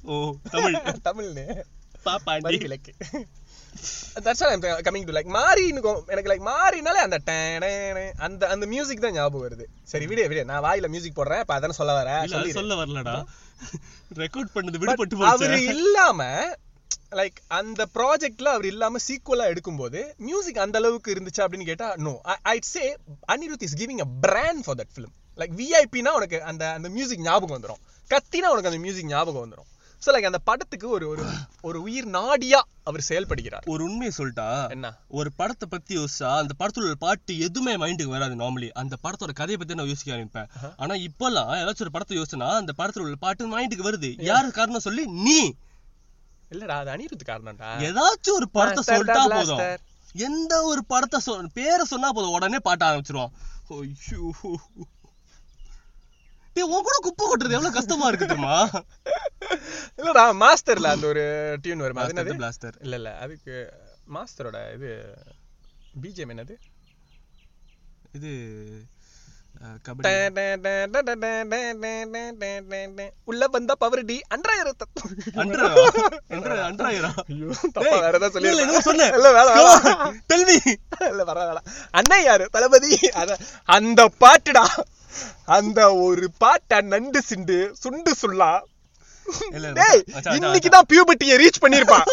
ஓ தமிழ். தமிழ்னு. பாப்பாண்டி. விளக்கு. That's I'm coming to like மாறின்னு கொ- எனக்கு லைக் மாறினாலே அந்த அந்த அந்த மியூசிக் தான் ஞாபகம் வருது. சரி விடு விடு. நான் வாயில மியூசிக் போடுறேன் அப்ப அதானே சொல்ல வரேன். சொல்ல வரலடா. ரெக்கார்ட் பண்ணது விடுபட்டு அவரு இல்லாம லைக் அந்த ப்ராஜெக்ட்ல அவர் இல்லாம சீக்குவலா எடுக்கும்போது மியூசிக் அந்த அளவுக்கு இருந்துச்சு அப்படின்னு கேட்டா no I say Anirudh is giving a brand for that film like விஐபினா உனக்கு அந்த அந்த மியூசிக் ஞாபகம் வந்துரும். கத்தினா உனக்கு அந்த மியூசிக் ஞாபகம் வந்துரும். சோ லைக் அந்த படத்துக்கு ஒரு ஒரு ஒரு உயிர் நாடியா அவர் செயல்படுகிறார். ஒரு உண்மையை சொல்லிட்டா என்ன? ஒரு படத்தை பத்தி யோசிச்சா அந்த படத்துல உள்ள பாட்டு எதுவுமே மைண்டுக்கு வராது நார்மலி அந்த படத்தோட கதையை பத்தி நான் யோசிக்க ஆரம்பிப்பேன். ஆனா இப்பெல்லாம் ஏதாச்சும் ஒரு படத்தை யோசிச்சனா அந்த படத்துல உள்ள பாட்டு மைண்டுக்கு வருது. யாரு காரணம் சொல்லி? நீ. இல்லடா அது அனிருத் காரணம்டா. ஏதாச்சும் ஒரு படத்தை சொல்லிட்டா போதும். எந்த ஒரு படத்தை சொல் பேரை சொன்னா போதும் உடனே பாட்ட ஆரம்பிச்சிருவான் ஐயோ. உன் கூட குப்பை கொட்டுறது எவ்வளவு கஷ்டமா இருக்கு தெரியுமா இல்லடா மாஸ்டர்ல அந்த ஒரு டியூன் வருமா அது என்னது பிளாஸ்டர் இல்ல இல்ல அதுக்கு மாஸ்டரோட இது பிஜிஎம் என்னது இது உள்ள வந்தா பவர் டி அன்றாயிரத்து அந்த பாட்டுடா அந்த ஒரு பாட்ட நண்டு சிண்டு சுண்டு சுள்ளா இல்ல, இல்ல, டேய் மச்சான், மச்சான், இன்னைக்கு தான் பியூபர்ட்டியை ரீச் பண்ணிருப்பான்.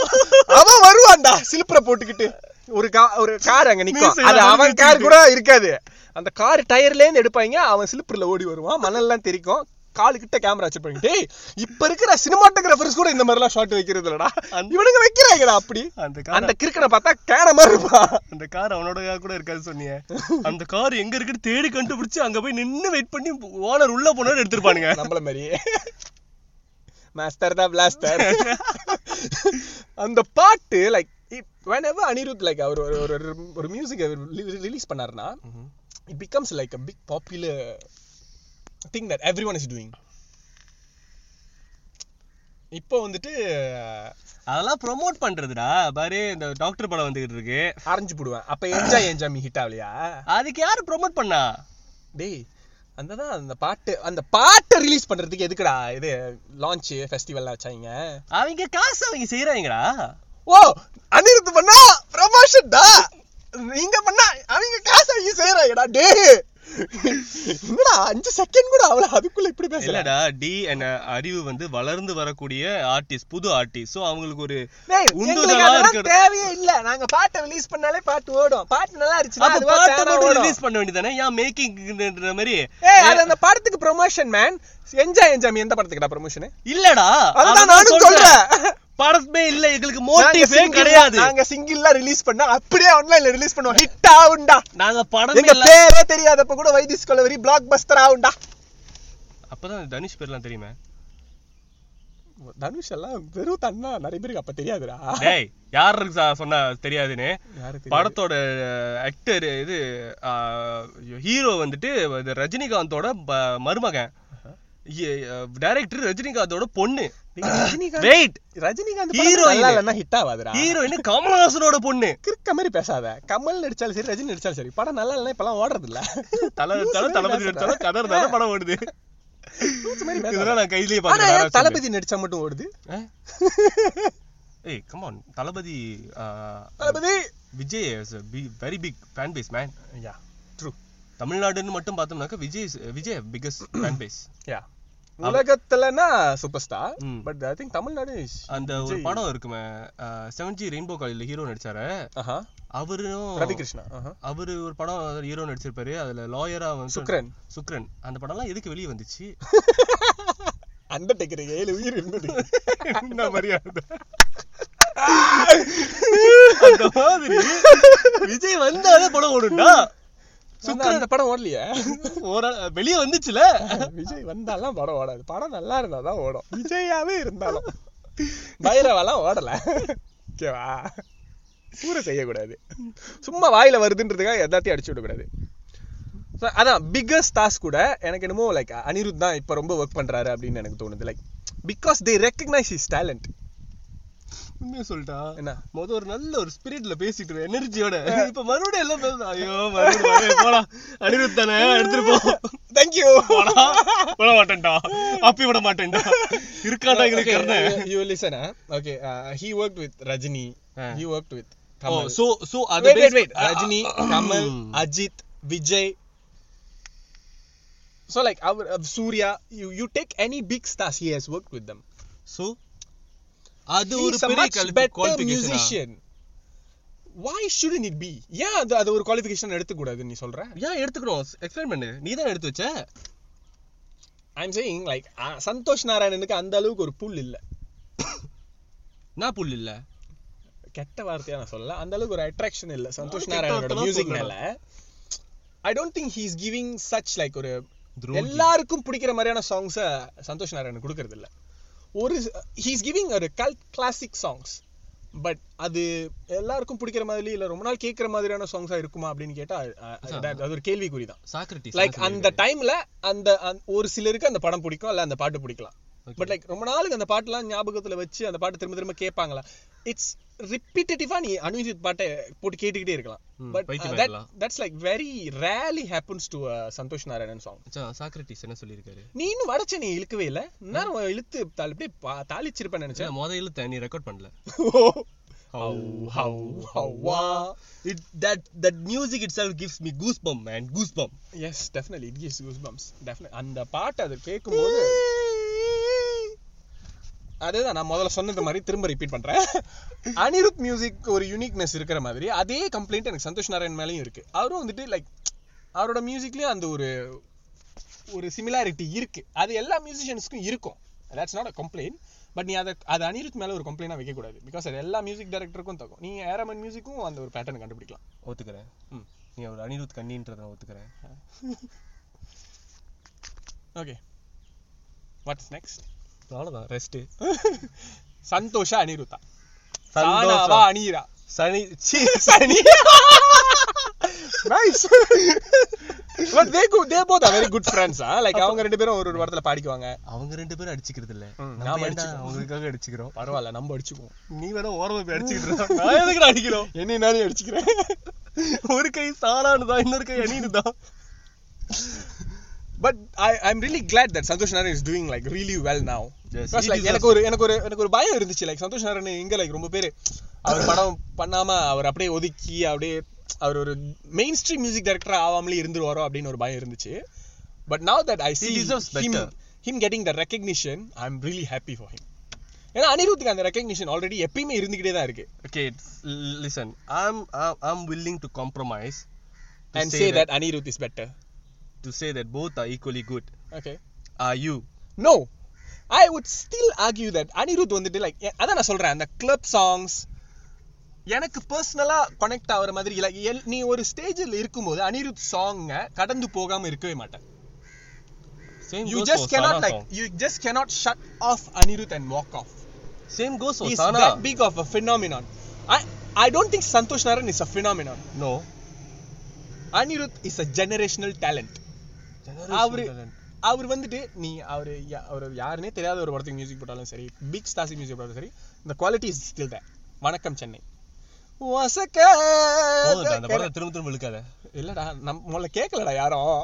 அவன் வருவான்டா சிலிப்பரை போட்டுக்கிட்டு. ஒரு கா ஒரு கார் அங்க நிக்கும். அது அவன். கார் கூட இருக்காது. அந்த கார் டயர்ல இருந்து எடுப்பாங்க அவன் சிலிப்பர்ல ஓடி வருவான். மணல்லாம் தெரிக்கும். காலு கிட்ட கேமரா வச்சிருப்பாங்க டேய் இப்ப இருக்கிற சினிமாட்டோகிராஃபர்ஸ் கூட இந்த மாதிரி எல்லாம் ஷாட் வைக்கிறது இல்லடா இவனுங்க வைக்கிறாங்கடா அப்படி. அந்த அந்த கிறுக்கனை பார்த்தா கேன மாதிரி இருப்பான் அந்த கார் அவனோட கூட இருக்காது சொன்னியே. அந்த கார் எங்க இருக்குன்னு தேடி கண்டுபிடிச்சு அங்க போய் நின்னு வெயிட் பண்ணி ஓனர் உள்ள போனவர் எடுத்திருப்பானுங்க. நம்மள மாதிரி. மாஸ்டர் தான் பிளாஸ்டர் அந்த பாட்டு லைக் whenever அனிருத் லைக் அவர் ஒரு ஒரு ஒரு- ஒரு மியூசிக் ரிலீஸ் பண்ணாருன்னா it becomes like a big popular thing that everyone is doing இப்போ வந்துட்டு அதெல்லாம் ப்ரோமோட் பண்றதுடா. பாரு இந்த டாக்டர் படம் வந்துகிட்டு இருக்கு. ஆரஞ்சு போடுவேன். அப்ப என்ஜாய் என்ஜாய் மீ ஹிட் ஆகலையா? அதுக்கு யாரு ப்ரோமோட் பண்ணா? டேய் அந்த தான் அந்த பாட்டு அந்த பாட்டை ரிலீஸ் பண்றதுக்கு எதுக்குடா இது? லான்ச் ஃபெஸ்டிவல்லாம் வச்சாங்க. அவங்க காசு அவங்க செய்யறாங்கடா ஓ அனிருத் பண்ணா ப்ரமோஷன் டா நீங்க பண்ணா அவங்க காசு அவங்க செய்யறாங்கடா டே என்னடா அஞ்சு செகண்ட் கூட அவள அதுக்குள்ள இப்படி பேசல இல்லடா டி அண்ட் அறிவு வந்து வளர்ந்து வரக்கூடிய ஆர்டிஸ்ட் புது ஆர்டிஸ்ட் சோ அவங்களுக்கு ஒரு உந்துதலா தேவையே இல்ல. நாங்க பாட்டை ரிலீஸ் பண்ணாலே பாட்டு ஓடும். பாட்டு நல்லா இருந்துச்சுன்னா அப்ப அதுவா பாட்டை மட்டும் ரிலீஸ் பண்ண வேண்டியதானே ஏன் மேக்கிங்ன்ற மாதிரி? ஏய் அது அந்த படத்துக்கு ப்ரொமோஷன் மேன் என்ஜாய் என்ஜாய். எந்த படத்துக்குடா ப்ரொமோஷன் இல்லடா அதான் நானும் சொல்றேன். படமே இல்ல. எங்களுக்கு மோட்டிவே கிடையாது? நாங்க சிங்கிள்ல ரிலீஸ் பண்ணா அப்படியே ஆன்லைன்ல ரிலீஸ் பண்ணுவோம். ஹிட் ஆகும்டா. நாங்க படமே எங்க பேரே தெரியாதப்ப கூட வைத்திஸ் கொலவரி பிளாக் பஸ்டர் ஆகும்டா. அப்பதான் தனுஷ் பேர்லாம் தெரியுமே? தனுஷ் எல்லாம் வெறும் தன்னா. நிறைய பேருக்கு அப்ப தெரியாதுடா. டேய் யாருக்கு சொன்னா தெரியாதுன்னு? படத்தோட ஆக்டர் இது ஹீரோ வந்துட்டு ரஜினிகாந்தோட மருமகன். டைரக்டர் ரஜினிகாந்தோட பொண்ணு. Rajinikanth wait Rajinikanth Heroine. Heroine hit ஆகாதுடா heroine கமலஹாசனோட பொண்ணு. கிறுக்க மாதிரி பேசாத. கமல் நடிச்சாலும் சரி ரஜினி நடிச்சாலும் சரி. படம் நல்லா இல்லைன்னா இப்பெல்லாம் ஓடுறது இல்ல தலை நடிச்சாலும் தளபதி நடிச்சாலும் கதை இருந்தாலும் படம் ஓடுது. தளபதி நடிச்சா மட்டும் ஓடுது? ஏய் come on Thalapathy Thalapathy! Vijay very big fan base man yeah true தமிழ்நாடுன்னு மட்டும் பார்த்தோம்னாக்க Vijay Vijay biggest fan base yeah உலகத்துலனா super star. But I think Tamil Nadu அந்த ஒரு. படம் இருக்குமே செவன் ஜி ரெயின்போ காலேஜ்ல ஹீரோ நடிச்சாரு. அவரும் ரவி கிருஷ்ணா ஆஹா. அவரு ஒரு படம் ஹீரோ நடிச்சிருப்பாரு. அதுல லாயரா வந்து சுக்ரன். சுக்ரன். அந்த படம்லாம் எதுக்கு வெளிய வந்துச்சு? அண்டர்டேக்கர் ஏழு உயிர் இருந்தது. என்ன மரியாதை அந்த மாதிரி விஜய் வந்தாலே படம் ஓடும்டா. சுக்கரன் அந்த படம் ஓடலையே? ஒரு வெளியே வந்துச்சுல? விஜய் வந்தாலாம் படம் ஓடாது. படம் நல்லா இருந்தாதான் ஓடும். விஜயாவே இருந்தாலும். பைரவெல்லாம் ஓடல. ஓகேவா பூரை செய்யக்கூடாது. சும்மா வாயில வருதுன்றதுக்காக எல்லாத்தையும் அடிச்சு விடக்கூடாது. So, அதான் பிக்கஸ்ட் டாஸ்க் கூட எனக்கு என்னமோ லைக் அனிருத் தான் இப்ப ரொம்ப ஒர்க் பண்றாரு அப்படின்னு எனக்கு தோணுது. Like because they recognise his talent உண்மையை சொல்லிட்டா என்ன முத ஒரு நல்ல ஒரு ஸ்பிரிட்ல பேசிட்டு எனர்ஜியோட இப்ப மறுபடியும் எல்லாம் பேசுறா ஐயோ போலாம் அனிருத் தானே எடுத்துட்டு போ தேங்க்யூ போடா விட மாட்டேன்டா அப்பி விட மாட்டேன்டா இருக்காண்டா எங்களுக்கு கருணை you listen huh? okay uh, he worked with Rajini Ah. he worked with ஓ Kamal சோ சோ அது Rajini Kamal Ajit Vijay so like our uh, Surya you you take any big stars he has worked with them so அது ஒரு பெரிய musician. Why shouldn't it be? ஏன் அது அது ஒரு qualification எடுத்துக்கூடாது நீ சொல்ற? ஏன் எடுத்துக்கணும்? எக்ஸ்பிளைன் பண்ணு. நீ தான் எடுத்து வச்ச? I'm saying like uh, Santhosh நாராயணனுக்கு அந்த அளவுக்கு ஒரு புல் இல்ல. நான் புல் இல்ல? கெட்ட வார்த்தையா நான் சொல்லல. அந்த அளவுக்கு ஒரு அட்ராக்ஷன் இல்ல சந்தோஷ் வார்த்தைலாம் மியூசிக். மேல. I don't think he is giving such like ஒரு. எல்லாருக்கும் பிடிக்கிற மாதிரியான சாங்ஸ சந்தோஷ் நாராயணன் கொடுக்கறது இல்ல ஒரு ஹி இஸ் கிவிங் ஒரு கல் கிளாசிக் சாங்ஸ் பட் அது எல்லாருக்கும் பிடிக்கிற மாதிரி இல்ல ரொம்ப நாள் கேட்கிற மாதிரியான சாங்ஸா இருக்குமா அப்படின்னு கேட்டா அது ஒரு கேள்விக்குறி தான் லைக் அந்த டைம்ல அந்த ஒரு சிலருக்கு அந்த படம் பிடிக்கும் இல்ல அந்த பாட்டு பிடிக்கலாம். பட் லைக் ரொம்ப நாளுக்கு அந்த பாட்டுலாம் ஞாபகத்துல வச்சு அந்த பாட்டு திரும்ப திரும்ப கேட்பாங்களா? இட்ஸ் ரிப்பீட்டடிவா நீ அனுஜித் பாட்டை போட்டு கேட்டுக்கிட்டே இருக்கலாம் but. That's like very rarely happens to Santhosh Narayanan song Socrates என்ன சொல்லியிருக்காரு நீ இன்னும் வடச்ச நீ இழுக்கவே இல்ல நேரம் இழுத்து அப்படியே தாளிச்சிருப்பேன் நினைச்சேன் முத இழுத்த நீ ரெக்கார்ட் பண்ணல How, how, how, wow. it that that music itself gives me goosebump man goosebump Yes, definitely. It gives goosebumps. Definitely. அந்த பாட்டு அது கேட்கும்போது அதேதான் நான் முதல்ல சொன்னது மாதிரி திரும்ப ரிப்பீட் பண்றேன். அனிருத் மியூசிக் ஒரு யூனிக்னஸ் இருக்கிற மாதிரி அதே கம்ப்ளைண்ட் எனக்கு சந்தோஷ் நாராயண் மேலயும் இருக்கு. அவரும் வந்துட்டு லைக் அவரோட மியூசிக்லயும் அந்த ஒரு ஒரு சிமிலாரிட்டி இருக்கு. அது எல்லா மியூசிஷியன்ஸ்க்கும் இருக்கும். That's not a complaint but நீ அதை அது அனிருத் மேல ஒரு கம்ப்ளைண்டா வைக்க கூடாது பிகாஸ் அது எல்லா மியூசிக் டைரக்டருக்கும் தகும். நீ ஏரமன் மியூசிக்கும் அந்த ஒரு பேட்டர்ன் கண்டுபிடிக்கலாம். ஒத்துக்கிறேன். ம். நீ ஒரு அனிருத் கண்ணின்றத நான் ஒத்துக்கிறேன். ஓகே வாட்ஸ் நெக்ஸ்ட் அவ்வளவுதான் ரெஸ்ட் சந்தோஷா அனிருத்தா. சந்தோஷா. சானாவா அனிரா. சனி சீ சனி. நைஸ் பட் தே கு they both very good friends ah like அவங்க ரெண்டு பேரும் ஒரு ஒரு வாரத்துல பாடிக்குவாங்க. அவங்க ரெண்டு பேரும் அடிச்சுக்கிறது இல்ல நாம அடிச்சுக்கிறோம். அவங்களுக்காக அடிச்சுக்கிறோம்? பரவாயில்ல நம்ம அடிச்சுக்குவோம். நீ வேணா ஓரமா போய் அடிச்சுக்கிட்டு இருக்க. நான் எதுக்கு அடிக்கிறோம்? என்ன நானே அடிச்சுக்கிறேன். ஒரு கை சாலானு தான் இன்னொரு கை அணினு தான். But I I am really glad that Santhosh Narayan is doing like really well now because like எனக்கு ஒரு எனக்கு ஒரு எனக்கு ஒரு பயம் இருந்துச்சு. லைக் சந்தோஷ் நாராயண் எங்க லைக் ரொம்ப பேரு அவர் படம் பண்ணாம அவர் அப்படியே ஒதுக்கி அப்படியே அவர் ஒரு மெயின் ஸ்ட்ரீம் மியூசிக் டைரக்டர் ஆகாமலே இருந்துருவாரோ அப்படின்னு ஒரு பயம் இருந்துச்சு. But now that I deserves him better. him getting the recognition i'm really happy for him. ஏன்னா அனிருத்துக்கு அந்த ரெக்கக்னிஷன் ஆல்ரெடி எப்பயுமே இருந்துகிட்டே தான் இருக்கு. I'm i'm, I'm willing to compromise to and say that Anirudh is better. To say that both are equally good okay are you no i would still argue that Anirudh வந்துட்டு like அதான் நான் சொல்றேன் அந்த club songs எனக்கு பர்சனலா connect ஆகுற மாதிரி இல்ல எல்- நீ ஒரு ஸ்டேஜில் இருக்கும்போது அனிருத் சாங்க கடந்து போகாம இருக்கவே மாட்டேன் same you goes just for cannot Sana like song. you just cannot shut off Anirudh and walk off. same goes for He's Sana that big of a phenomenon. I I don't think Santosh Naran is a அவரு. அவர் வந்துட்டு நீ அவரு அவர் யாருனே தெரியாத ஒரு படத்துக்கு music போட்டாலும் சரி பிக் ஸ்டாசி மியூசிக் போட்டாலும் சரி இந்த குவாலிட்டி இஸ் ஸ்டில் there. வணக்கம் சென்னை. போதும்டா, அந்த படத்தை திரும்ப திரும்ப இழுக்காத. இல்லடா நம்ம முதல்ல கேட்கலடா யாரும்.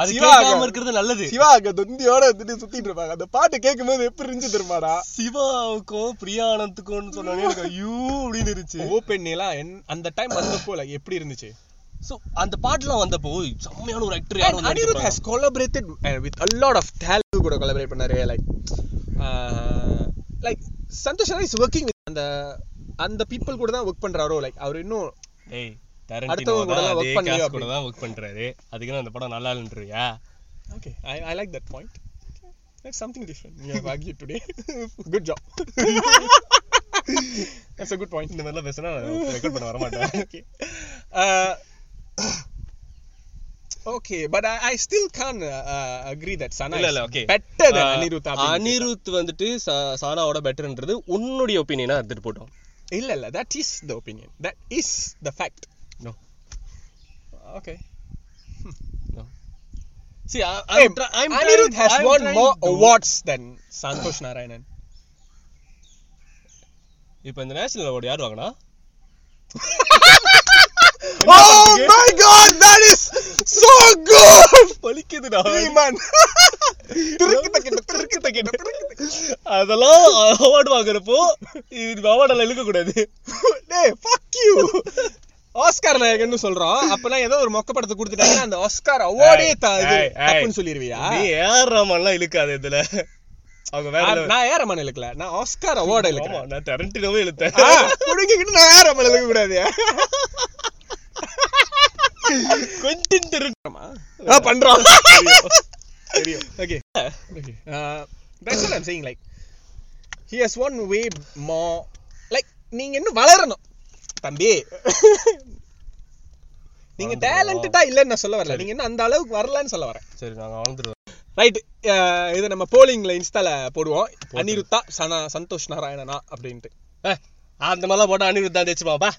அது கேட்காம இருக்கிறது நல்லது. சிவா அங்க தொந்தியோட வந்துட்டு சுத்திட்டு இருப்பாங்க. அந்த பாட்டு கேட்கும்போது எப்படி இருந்துச்சு தெரியுமாடா? சிவாவுக்கும் பிரியானந்துக்கும் சொன்னாலே ஐயோ அப்படின்னு இருந்துச்சு ஓபன் எல்லாம் அந்த டைம் வந்தப்போ like எப்படி இருந்துச்சு? சோ அந்த பாட்டுலாம் வந்தப்போ செம்மையான ஒரு ஆக்டர் யாரும் collaborated uh, with a lot of talent கூட collaborate பண்ணாரு uh, like Santhosh working with அந்த அந்த people கூட தான் ஒர்க் பண்றாரோ லைக் அவர் இன்னும் அடுத்தவங்க டரண்டினோ கூட தான் அதே அப்படி. கூட தான் ஒர்க் பண்றாரு அதுக்கு அந்த படம் நல்லா இல்லைன்றியா okay I I like that point that's something different you have argued today good job That's a good point. இந்த மாதிரிலாம் பேசினா ரெக்கார்ட் பண்ண வர மாட்டேன் okay. Uh, okay, but I, I still can't uh, uh, agree that Sana இல்ல இல்ல okay better than Anirudh. அப்படின்னு அனிருத் வந்துட்டு சானாவோட பெட்டர்ன்றது உன்னுடைய ஒப்பீனியனா எடுத்துட்டு போட்டோம் இல்ல இல்ல that is the opinion. That is the fact. No. Okay. See, I, I'm, try- I'm Anirudh trying- has I'm won more awards than Santosh Narayanan. இப்ப இந்த நேஷனல் அவார்டு யார் வாங்கினா oh my god, that is so good! திருக்கு தக்கிட்ட, திருக்கு தக்கிட்ட. அதெல்லாம் award வாங்குறப்போ இது அவார்டெல்லாம் இழுக்க கூடாது டேய் ஆஸ்கார் நாயகன்னு சொல்றோம் அப்பனா ஏதோ ஒரு மொக்க படத்தை கொடுத்துட்டாங்கன்னா அந்த ஆஸ்கார் அவார்டே. தப்புன்னு சொல்லிருவியா? நீ ஏஆர் ரஹ்மான்லாம் இழுக்காது இதுல. அவங்க வேற நான் level. நான் ஏற மன இழுக்கல. நான் ஆஸ்கார் அவார்டு இழுக்கிறேன். நான் டெரண்டினோவே இழுத்தேன். புடுங்கிக்கிட்டு நான் ஏற மன இழுக்க கூடாது கொஞ்சம் திரு ஆ, பண்றோம் தெரியும். Uh, saying like he has one way more like நீங்க இன்னும் வளரணும். தம்பி. நீங்க. டேலண்டடா இல்லன்னு நான் சொல்ல வரல. நீங்க இன்னும் அந்த அளவுக்கு வரலன்னு சொல்ல வரேன். சரி நாங்க வாழ்ந்துருவோம் ரைட் இது நம்ம போலிங்ல இன்ஸ்டால போடுவோம். அனிருத்தா சனா சந்தோஷ் நாராயணனா அப்படின்ட்டு. அந்த மாதிரிலாம் போட்டா அனிருத் தான் தேய்ச்சுப்பாப்பா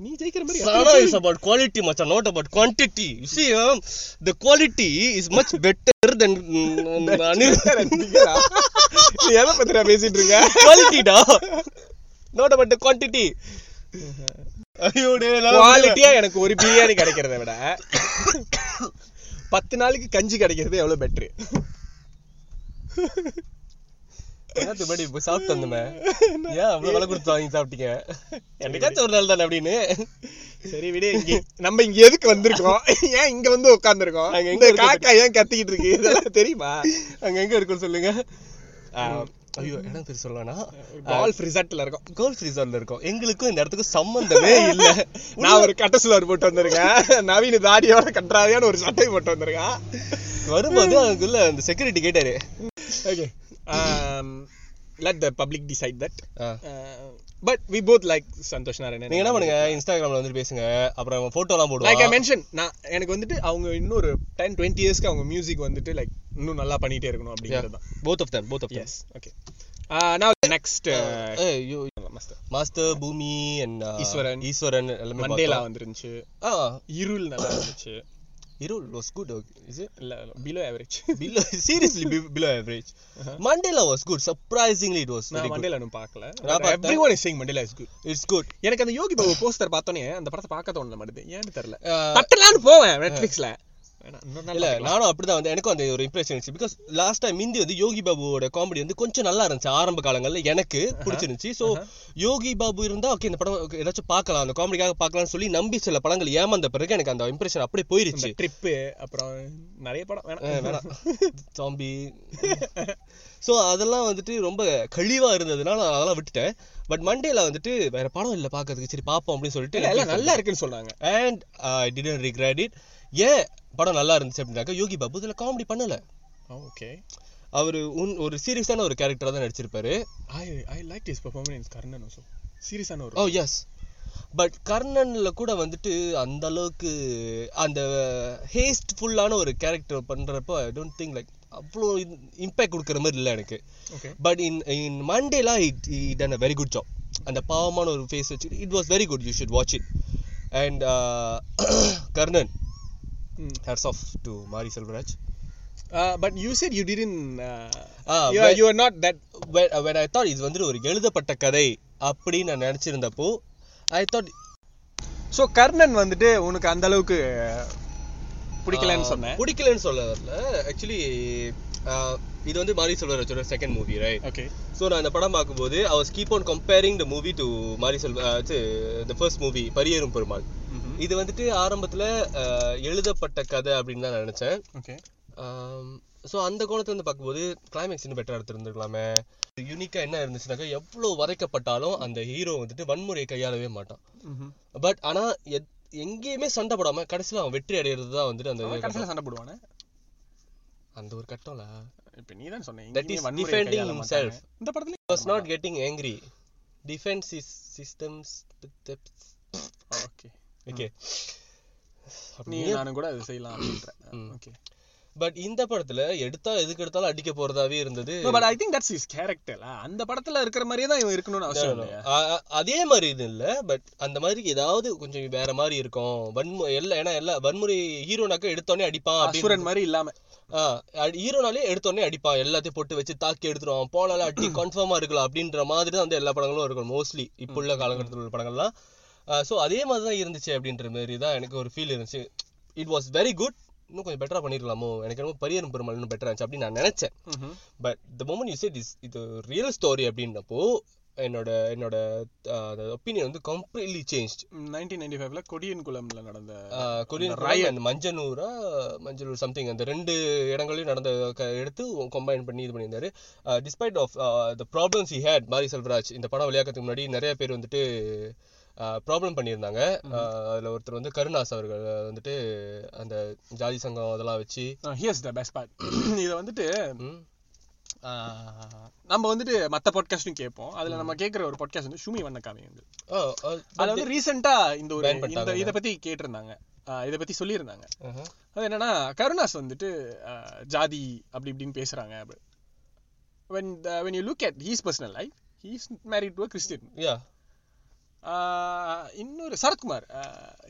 நீ ஜெயிக்கிற மாதிரி Sana is about quality, macha, not about quantity. You see, um, the quality is much better than mm? நீ எதை பத்திரா பேசிட்டு இருக்க quality டா not about the quantity. ஐயோ. குவாலிட்டியா எனக்கு ஒரு பிரியாணி கிடைக்கிறத விட பத்து நாளைக்கு கஞ்சி கிடைக்கிறது எவ்வளவு பெட்ரு படி சாப்பிட்டு வந்தோமே? ஏன் அவ்வளவு விலை கொடுத்து வாங்கி சாப்பிட்டீங்க? என்னைக்காச்சும் ஒரு நாள் தானே அப்படின்னு. சரி விடு இங்க நம்ம இங்க எதுக்கு வந்திருக்கோம்? ஏன் இங்க வந்து உட்கார்ந்திருக்கோம்? அங்க எங்க காக்கா ஏன் கத்திக்கிட்டு இருக்கு? இதெல்லாம் தெரியுமா? அங்க எங்க சொல்லுங்க. ஐயோ இடம் பேர் சொல்லனா கால்ஃப் ரிசார்ட்ல இருக்கோம். கோல்ஃப் ரிசார்ட்ல இருக்கோம். எங்களுக்கும் இந்த இடத்துக்கு சம்பந்தமே இல்ல. நான் ஒரு கட்ட சுலர் போட்டு வந்திருக்கேன். நவீன் தாடியோட கன்றாவியான ஒரு சட்டை போட்டு வந்திருக்கேன். வரும்போது அதுக்குள்ள அந்த செக்யூரிட்டி கேட்டாரு. Okay let the public decide that. But we both like Santhosh Narayanan நீங்க என்ன பண்ணுங்க? இன்ஸ்டாகிராம்ல வந்து பேசுங்க. அப்புறம் போட்டோ எல்லாம் லைக் ஐ மென்ஷன் நான் எனக்கு வந்துட்டு அவங்க இன்னொரு டென் டுவெண்ட்டி இயர்ஸ்க்கு அவங்க மியூசிக் வந்துட்டு லைக் இன்னும் நல்லா பண்ணிட்டே இருக்கணும் அப்படிங்கிறது தான். Both of them both of yes okay நான் next master Bhoomi and Eeswaran. Eeswaran எல்லாமே மண்டேலா. வந்துருந்துச்சு. இருள் நல்லா இருந்துச்சு. Irul was good is it இல்ல below average below seriously be- below average. Mandela was good. Surprisingly it was very நான் good Mandela பார்க்கல. பார்த்தேன். Everyone is saying Mandela is good it's good. எனக்கு அந்த யோகி பாபு போஸ்டர் பார்த்தோன்னே அந்த படத்தை பார்க்க தோணல மாட்டேது ஏன்னு தெரியல. Uh, தட்டலான்னு போவேன் நாள் இல்ல. நானும் அப்படிதான் வந்து எனக்கும் அந்த ஒரு இம்ப்ரெஷன் இருந்துச்சு. பிகாஸ் லாஸ்ட் டைம் இந்தி வந்து யோகி பாபுவோட காமெடி வந்து கொஞ்சம் நல்லா இருந்துச்சு. ஆரம்ப காலங்கள்ல எனக்கு பிடிச்சிருந்துச்சு. சோ யோகி பாபு இருந்தா ஓகே இந்த படம் ஏதாச்சும் பார்க்கலாம். அந்த காமெடிக்காக பார்க்கலாம்னு சொல்லி நம்பி சில படங்கள் ஏமாந்த பிறகு எனக்கு அந்த இம்ப்ரெஷன் அப்படியே போயிருச்சு. ட்ரிப்பு அப்புறம் நிறைய படம். வேணாம். சாம்பி சோ அதெல்லாம் வந்துட்டு ரொம்ப கழிவா இருந்ததுனால நான் அதெல்லாம் விட்டுட்டேன். பட் மண்டேல வந்துட்டு வேற படம் இல்ல பாக்கிறதுக்கு சரி பாப்போம் அப்படின்னு சொல்லிட்டு நல்லா இருக்குன்னு சொன்னாங்க. And I didn't regret it ஏன்? படம் நல்லா இருந்துச்சு அப்படின்னாக்கா யோகி பாபு இதுல காமெடி பண்ணல. ஓகே அவரு உன் ஒரு சீரியஸான ஒரு கேரக்டரா தான் நடிச்சிருப்பாரு. I I like this performance Karnan also சீரியஸான ஒரு ஓ எஸ் பட் கர்ணன்ல கூட வந்துட்டு அந்த அளவுக்கு அந்த ஹேஸ்ட்ஃபுல்லான ஒரு கேரக்டர் பண்றப்போ ஐ டோன்ட் திங்க் லைக் அவ்வளோ இம்பேக்ட் கொடுக்குற மாதிரி இல்லை எனக்கு. But in in Mandela it done a very good job அந்த பாவமான ஒரு ஃபேஸ் வச்சு it was very good you should watch it and Karnan hats off to Mari Selvaraj but you said you didn't Ah, you but- you are not that when, when I thought இது வந்து ஒரு எழுதப்பட்ட கதை அப்படின்னு நான் நினைச்சிருந்தப்போ I thought so Karnan வந்துட்டு உனக்கு அந்த அளவுக்கு பிடிக்கலன்னு சொன்னேன் பிடிக்கலன்னு சொல்ல வரல. ஆக்சுவலி இது வந்து மாரி செல்வராஜோட second movie right okay so நான் இந்த படம் பார்க்கும்போது was keep on comparing the movie to Mari Selva the first movie Pariyerum Perumal இது வந்துட்டு ஆரம்பத்துல எழுதப்பட்ட கதை அப்படின்னு தான் நான் நினைச்சேன். ஓகே. ஸோ அந்த கோணத்துல இருந்து பார்க்கும்போது கிளைமேக்ஸ் இன்னும் பெட்டரா எடுத்திருந்துருக்கலாமே. யூனிக்கா என்ன இருந்துச்சுனாக்கா எவ்வளவு வதைக்கப்பட்டாலும் அந்த ஹீரோ வந்துட்டு வன்முறையை கையாளவே மாட்டான். பட் ஆனா எத்- எங்கேயுமே சண்டை போடாம கடைசியில அவன் வெற்றி அடையிறது தான் வந்துட்டு அந்த கடைசியில சண்டை போடுவானே? அந்த ஒரு கட்டம்ல. இப்ப நீ தான் சொன்ன That is defending himself. இந்த படத்துல was not getting angry. Defense is systems okay. நீ நானும் கூட அது செய்யலாம் அப்படின்ற ஓகே பட் இந்த படத்துல எடுத்தா எதுக்கு எடுத்தாலும் அடிக்க போறதாவே இருந்தது. But I think that's is character அந்த படத்துல இருக்கிற மாதிரியே தான் இவன் இருக்கணும்னு அவசியம் அ- அதே மாதிரி இது இல்ல பட் அந்த மாதிரி ஏதாவது கொஞ்சம் வேற மாதிரி இருக்கும். வன்மு எல்லா ஏன்னா எல்லா வன்முறை ஹீரோனாக்க எடுத்தோடனே அடிப்பான் அசுரன் மாதிரி இல்லாம. ஹீரோனாலே எடுத்தோடனே அடிப்பான். எல்லாத்தையும் போட்டு வச்சு தாக்கி எடுத்துருவான். போனால அடி கன்ஃபார்மா இருக்கலாம் அப்படின்ற மாதிரி தான் வந்து எல்லா படங்களும் இருக்கும். மோஸ்ட்லி இப்போ உள்ள காலகட்டத்தில் உள்ள படங்கள்லாம். ஸோ அதே மாதிரி தான் இருந்துச்சு அப்படின்ற மாதிரி தான் எனக்கு ஒரு ஃபீல் இருந்துச்சு. இட் வாஸ் வெரி குட் இன்னும் கொஞ்சம் பெட்டரா பண்ணிருக்கலாமோ? எனக்கு என்னமோ பரியரும் பெருமாள் இன்னும் பெட்டரா இருந்துச்சு அப்படின்னு நான் நினைச்சேன். But the moment you said this இது ரியல் ஸ்டோரி அப்படின்னப்போ என்னோட என்னோட ஒப்பீனியன் வந்து கம்ப்ளீட்லி சேஞ்ச் நைன்டீன் நைன்டி ஃபைவ்ல கொடியன் குளம்ல நடந்த கொரியன் அந்த ராய் அந்த மஞ்சனூரா மஞ்சனூர் சம்திங் அந்த ரெண்டு இடங்களையும் நடந்த எடுத்து கம்பைன் பண்ணி இது பண்ணியிருந்தாரு. Despite of the problems he had Mari Selvaraj இந்த படம் வெளியாக்கிறதுக்கு முன்னாடி நிறைய பேர் வந்துட்டு ப்ராப்ளம் பண்ணியிருந்தாங்க. அதுல ஒருத்தர் வந்து கருணாஸ் அவர்கள் வந்துட்டு அந்த ஜாதி சங்கம் அதெல்லாம் வச்சு ஹியர்ஸ் த பெஸ்ட் பார்ட் இதை வந்துட்டு நம்ம வந்துட்டு மத்த பாட்காஸ்டும் கேட்போம் அதுல நம்ம கேட்குற ஒரு பாட்காஸ்ட் வந்து ஷுமி வண்ணக்காமி வந்து அதுல வந்து ரீசெண்டா இந்த ஒரு இந்த. இத பத்தி கேட்டிருந்தாங்க. இத பத்தி சொல்லியிருந்தாங்க. அது என்னன்னா கருணாஸ் வந்துட்டு ஜாதி அப்படி இப்படின்னு பேசுறாங்க. அப்படி you look at his personal life he's married to a christian. Yeah. ஆஹ் இன்னொரு சரத்குமார்.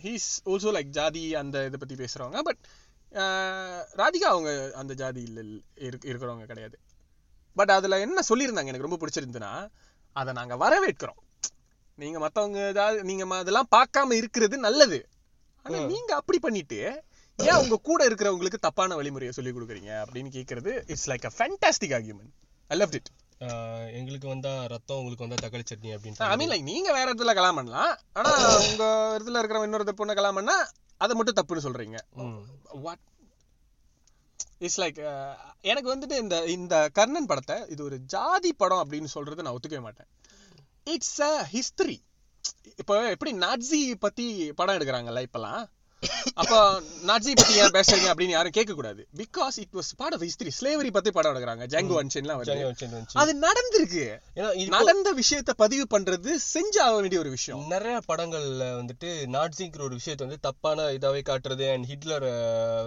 ஹீஸ் ஆல்சோ லைக் ஜாதி அந்த இதை பத்தி பேசுறவங்க பட் ராதிகா அவங்க அந்த ஜாதி இல்ல இருக்கிறவங்க கிடையாது. பட் அதுல என்ன சொல்லியிருந்தாங்க எனக்கு ரொம்ப பிடிச்சிருந்துன்னா அதை நாங்க வரவேற்கிறோம். நீங்க மத்தவங்க ஜாதி நீங்க ம- அதெல்லாம் பார்க்காம இருக்கிறது நல்லது. ஆனா நீங்க அப்படி பண்ணிட்டு ஏன் உங்க கூட இருக்கிறவங்களுக்கு தப்பான வழிமுறையை சொல்லி கொடுக்குறீங்க அப்படின்னு கேக்குறது it's like a fantastic argument I love it எங்களுக்கு வந்தா ரத்தம் உங்களுக்கு வந்தா தக்காளி சட்னி ஐ அப்படின்னு மீன் லைக் நீங்க வேற இடத்துல கலாம் பண்ணலாம். ஆனா உங்க இடத்துல இருக்கிற இன்னொரு பொண்ணை கலாம் பண்ணா அதை மட்டும் தப்புன்னு சொல்றீங்க. வாட் இட்ஸ் லைக் எனக்கு வந்துட்டு இந்த இந்த கர்ணன் படத்தை இது ஒரு ஜாதி படம் அப்படின்னு சொல்றது நான் ஒத்துக்கவே மாட்டேன். இட்ஸ் அ ஹிஸ்டரி இப்போ எப்படி நாட்ஸி பத்தி படம் எடுக்கிறாங்கல்ல இப்பெல்லாம்? அப்போ நாட்ஸி பத்தி ஏன் பேசுறீங்க அப்படின்னு யாரும் கேட்க கூடாது because it was part of history slavery பத்தி படம் எடுக்கிறாங்க. ஜாங்கோ அன்ஷன்லாம் வருது. அது நடந்திருக்கு. நடந்த விஷயத்தை பதிவு பண்றது செஞ்சாக வேண்டிய ஒரு விஷயம். நிறைய படங்கள்ல வந்துட்டு நாட்ஸிங்கிற ஒரு விஷயத்தை வந்து தப்பான இதாவே காட்டுறது அண்ட் ஹிட்லர்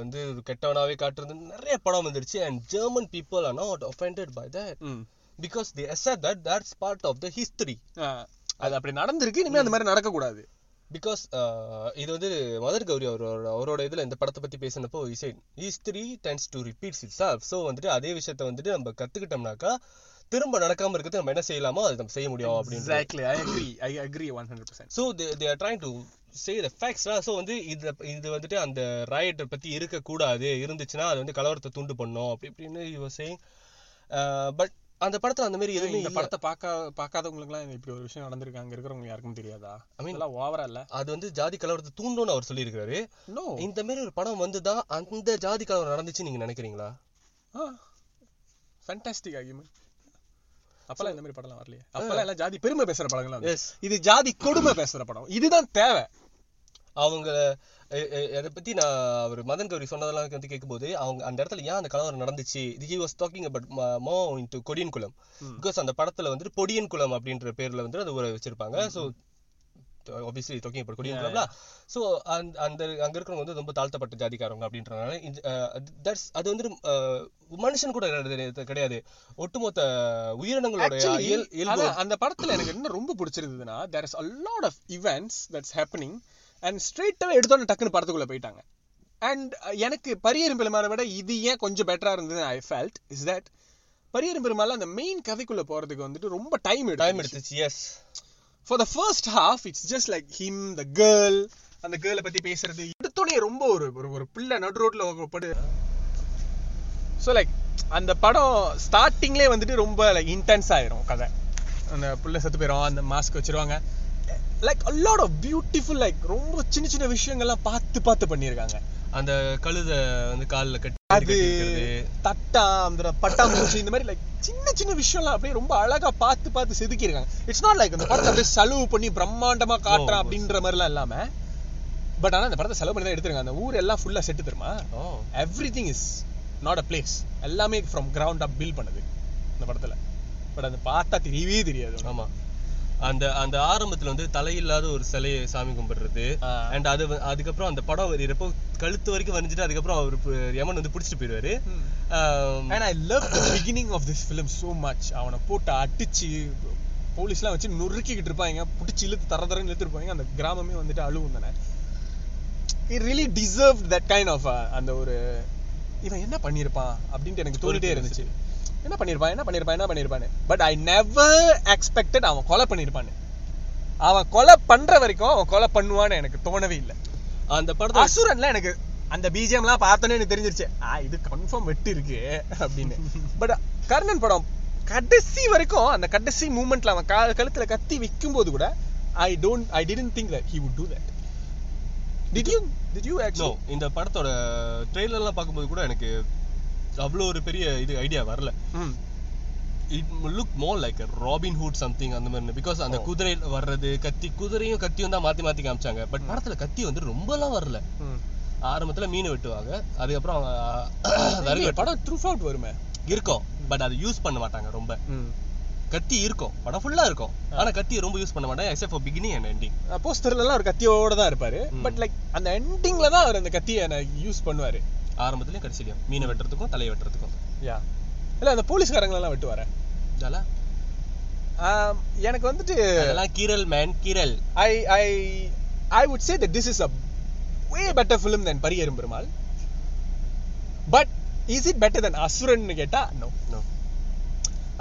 வந்து ஒரு கெட்டவனாவே காட்டுறது நிறைய படம் வந்துருச்சு and German people are not offended by that. Because they accept that that's part of the history அது அப்படி நடந்திருக்கு. இனிமே அந்த மாதிரி நடக்க கூடாது பிகாஸ் இது வந்து மதர் கௌரி அவரோட அவரோட இதுல இந்த படத்தை பத்தி பேசினப்போ history tends to repeats itself so வந்துட்டு அதே விஷயத்த வந்துட்டு நம்ம கத்துக்கிட்டோம்னாக்கா திரும்ப நடக்காம இருக்கிறது நம்ம என்ன செய்யலாமோ அதை நம்ம செய்ய முடியும் அப்படின்னு I agree I agree one hundred percent so they are trying to say the facts so வந்து இது இது வந்துட்டு அந்த ராயட்டை பத்தி இருக்கக்கூடாது. இருந்துச்சுன்னா அது வந்து கலவரத்தை தூண்டு பண்ணும். அப்படி இப்படின்னு யுவர் சேயிங் பட் அந்த படத்துல அந்த மாதிரி எதுவுமே இந்த. படத்தை பார்க்க பார்க்காதவங்களுக்குலாம் இப்படி ஒரு விஷயம் நடந்திருக்கு அங்க இருக்கிறவங்க யாருக்கும் தெரியாதா? Mean- அதெல்லாம் ஓவரா இல்ல? அது வந்து ஜாதி கலவரத்தை தூண்டும்னு அவர் சொல்லியிருக்காரு. இந்த மாதிரி ஒரு படம் வந்துதான் அந்த ஜாதி கலவரம் நடந்துச்சு நீங்க நினைக்கிறீங்களா? ஃபேண்டாஸ்டிக் ஆர்கியூமெண்ட் அப்பெல்லாம் இந்த மாதிரி படம்லாம் வரலையே. அப்பெல்லாம் எல்லாம் ஜாதி பெருமை பேசுற. எஸ் இது ஜாதி கொடுமை பேசுற படம். இதுதான் தேவை. அவங்க அதை பத்தி நான் அவர் மதன் கௌரி சொன்னதெல்லாம் வந்து கேட்கும்போது அவங்க அந்த இடத்துல ஏன் அந்த கலவரம் நடந்துச்சு? ஹி வாஸ் டாக்கிங் அபவுட் மோ இன்டு கொடியன் குளம். பிகாஸ் அந்த படத்துல வந்துட்டு பொடியன் குளம் அப்படின்ற பேர்ல வந்து அது ஊரை வச்சிருப்பாங்க. ஸோ ஆப்வியஸ்லி டாக்கிங் அபவுட் கொடியன் குளம்ல. ஸோ அந்த அந்த அங்க இருக்கிறவங்க வந்து ரொம்ப தாழ்த்தப்பட்ட ஜாதிக்காரங்க அப்படின்றனால தட்ஸ் அது வந்து மனுஷன் கூட கிடையாது- ஒட்டுமொத்த உயிரினங்களோட அந்த படத்துல எனக்கு என்ன ரொம்ப பிடிச்சிருந்ததுன்னா there is a lot of events that's happening. And ஸ்ட்ரெயிட்டாவே எடுத்தோன்னே டக்குன்னு படத்துக்குள்ள போயிட்டாங்க. அண்ட் எனக்கு பரியரும் பெருமாளை விட இது ஏன் கொஞ்சம் பெட்டரா இருந்தது I felt is that Pariyerum Perumal அந்த மெயின் கதைக்குள்ள போறதுக்கு வந்துட்டு ரொம்ப டைம் டைம் எடுத்து எடுத்துச்சு yes for the first half it's just like him the girl அந்த கேர்ளை பத்தி பேசுறது எடுத்தோடனே ரொம்ப ஒரு ஒரு ஒரு பிள்ளை நடு ரோட்ல படு. ஸோ லைக் அந்த படம் ஸ்டார்டிங்லேயே வந்துட்டு ரொம்ப லைக் இன்டென்ஸ் ஆயிரும் கதை. அந்த புள்ள செத்து போயிடும் அந்த மாஸ்க் வச்சிருவாங்க. லைக் of பியூட்டிஃபுல் லைக் ரொம்ப சின்ன சின்ன விஷயங்கள்லாம் பார்த்து பார்த்து பண்ணியிருக்காங்க. அந்த கழுத வந்து கால்ல கட்டி அது. தட்டா அந்த பட்டாம்பூச்சி இந்த மாதிரி லைக் சின்ன சின்ன விஷயம்லாம் அப்படியே ரொம்ப அழகா பார்த்து பார்த்து செதுக்கியிருக்காங்க. இட்ஸ் நாட் லைக் அந்த படத்தை அப்படியே செலவு பண்ணி பிரம்மாண்டமா காட்டுறேன் No. அப்படின்ற மாதிரிலாம் இல்லாம பட் ஆனா அந்த படத்தை செலவு பண்ணி தான் எடுத்துருங்க அந்த ஊர் எல்லாம் ஃபுல்லா செட்டு தெரியுமா? Everything is not a place எல்லாமே ஃப்ரம் கிரவுண்ட் அப் பில்ட் பண்ணுது இந்த படத்துல. பட் அது பார்த்தா தெரியவே தெரியாது. உனக்கு. அந்த அந்த ஆரம்பத்துல வந்து தலையில்லாத ஒரு சிலையை சாமி கும்பிடுறது. அண்ட் அது அதுக்கப்புறம் அந்த படம் வரையறப்போ கழுத்து வரைக்கும் வரைஞ்சிட்டு அதுக்கப்புறம் அவர் யமன் வந்து பிடிச்சிட்டு போயிடுவாரு. And I love beginning of this film so much அவனை போட்டு அடிச்சு போலீஸ்லாம் வச்சு நொறுக்கிக்கிட்டு இருப்பாங்க. பிடிச்சி இழுத்து தர தரன்னு இழுத்துருப்பாங்க அந்த கிராமமே வந்துட்டு அழுவும் தானே. It really deserve that kind of அந்த ஒரு இவன் என்ன பண்ணியிருப்பான்? அப்படின்ட்டு எனக்கு தோணிட்டே இருந்துச்சு. என்ன பண்ணியிருப்பான் என்ன பண்ணியிருப்பான் என்ன பண்ணியிருப்பான்னு பட் ஐ நெவர் எக்ஸ்பெக்டட் அவன் கொலை பண்ணியிருப்பான்னு அவன் கொலை பண்ற வரைக்கும் அவன் கொலை பண்ணுவான்னு எனக்கு தோணவே இல்லை. அந்த படத்துல அசுரன்ல எனக்கு அந்த பிஜிஎம்லாம் பார்த்தோன்னே எனக்கு தெரிஞ்சிருச்சு. ஆ இது கன்ஃபார்ம் வெட்டு இருக்கு அப்படின்னு. பட் கர்ணன் படம் கடைசி வரைக்கும் அந்த கடைசி மூமெண்ட்ல அவன் கழுத்துல கத்தி வைக்கும் போது கூட I don't I didn't think that he would do that did you did you actually இந்த படத்தோட ட்ரெய்லர்லாம் பார்க்கும்போது கூட எனக்கு அவ்வளோ ஒரு பெரிய இது ஐடியா வரல. It look more like Robin Hood something அந்த மாதிரி பிகாஸ் அந்த. குதிரை வர்றது கத்தி குதிரையும் கத்தியும் தான் மாத்தி மாத்தி காமிச்சாங்க. பட் படத்துல கத்தி வந்து ரொம்பலாம் வரல. ஆரம்பத்துல மீன் வெட்டுவாங்க. அதுக்கப்புறம் படம் த்ரூ அவுட் வருமே. இருக்கும். பட் அதை யூஸ் பண்ண மாட்டாங்க ரொம்ப. கத்தி இருக்கும். படம் ஃபுல்லா இருக்கும். ஆனா கத்தி ரொம்ப யூஸ் பண்ண மாட்டாங்க. Except for beginning and ending போஸ்டர்ல எல்லாம் ஒரு கத்தியோட தான் இருப்பாரு. பட் லைக் அந்த எண்டிங்ல தான் அவர் அந்த கத்தியை யூஸ் பண்ணுவாரு. ஆரம்பத்துலயும் கடைசிலையும் மீனை வெட்டுறதுக்கும் தலையை வெட்டுறதுக்கும். யா இல்ல அந்த போலீஸ்காரங்களெல்லாம் வெட்டுவாரு? எனக்கு வந்துட்டு அதெல்லாம் கீரல் மேன் கீரல். I I would say that this is a way better film than Pariyerum Perumal. But is it better than Asuran கேட்டா நோ நோ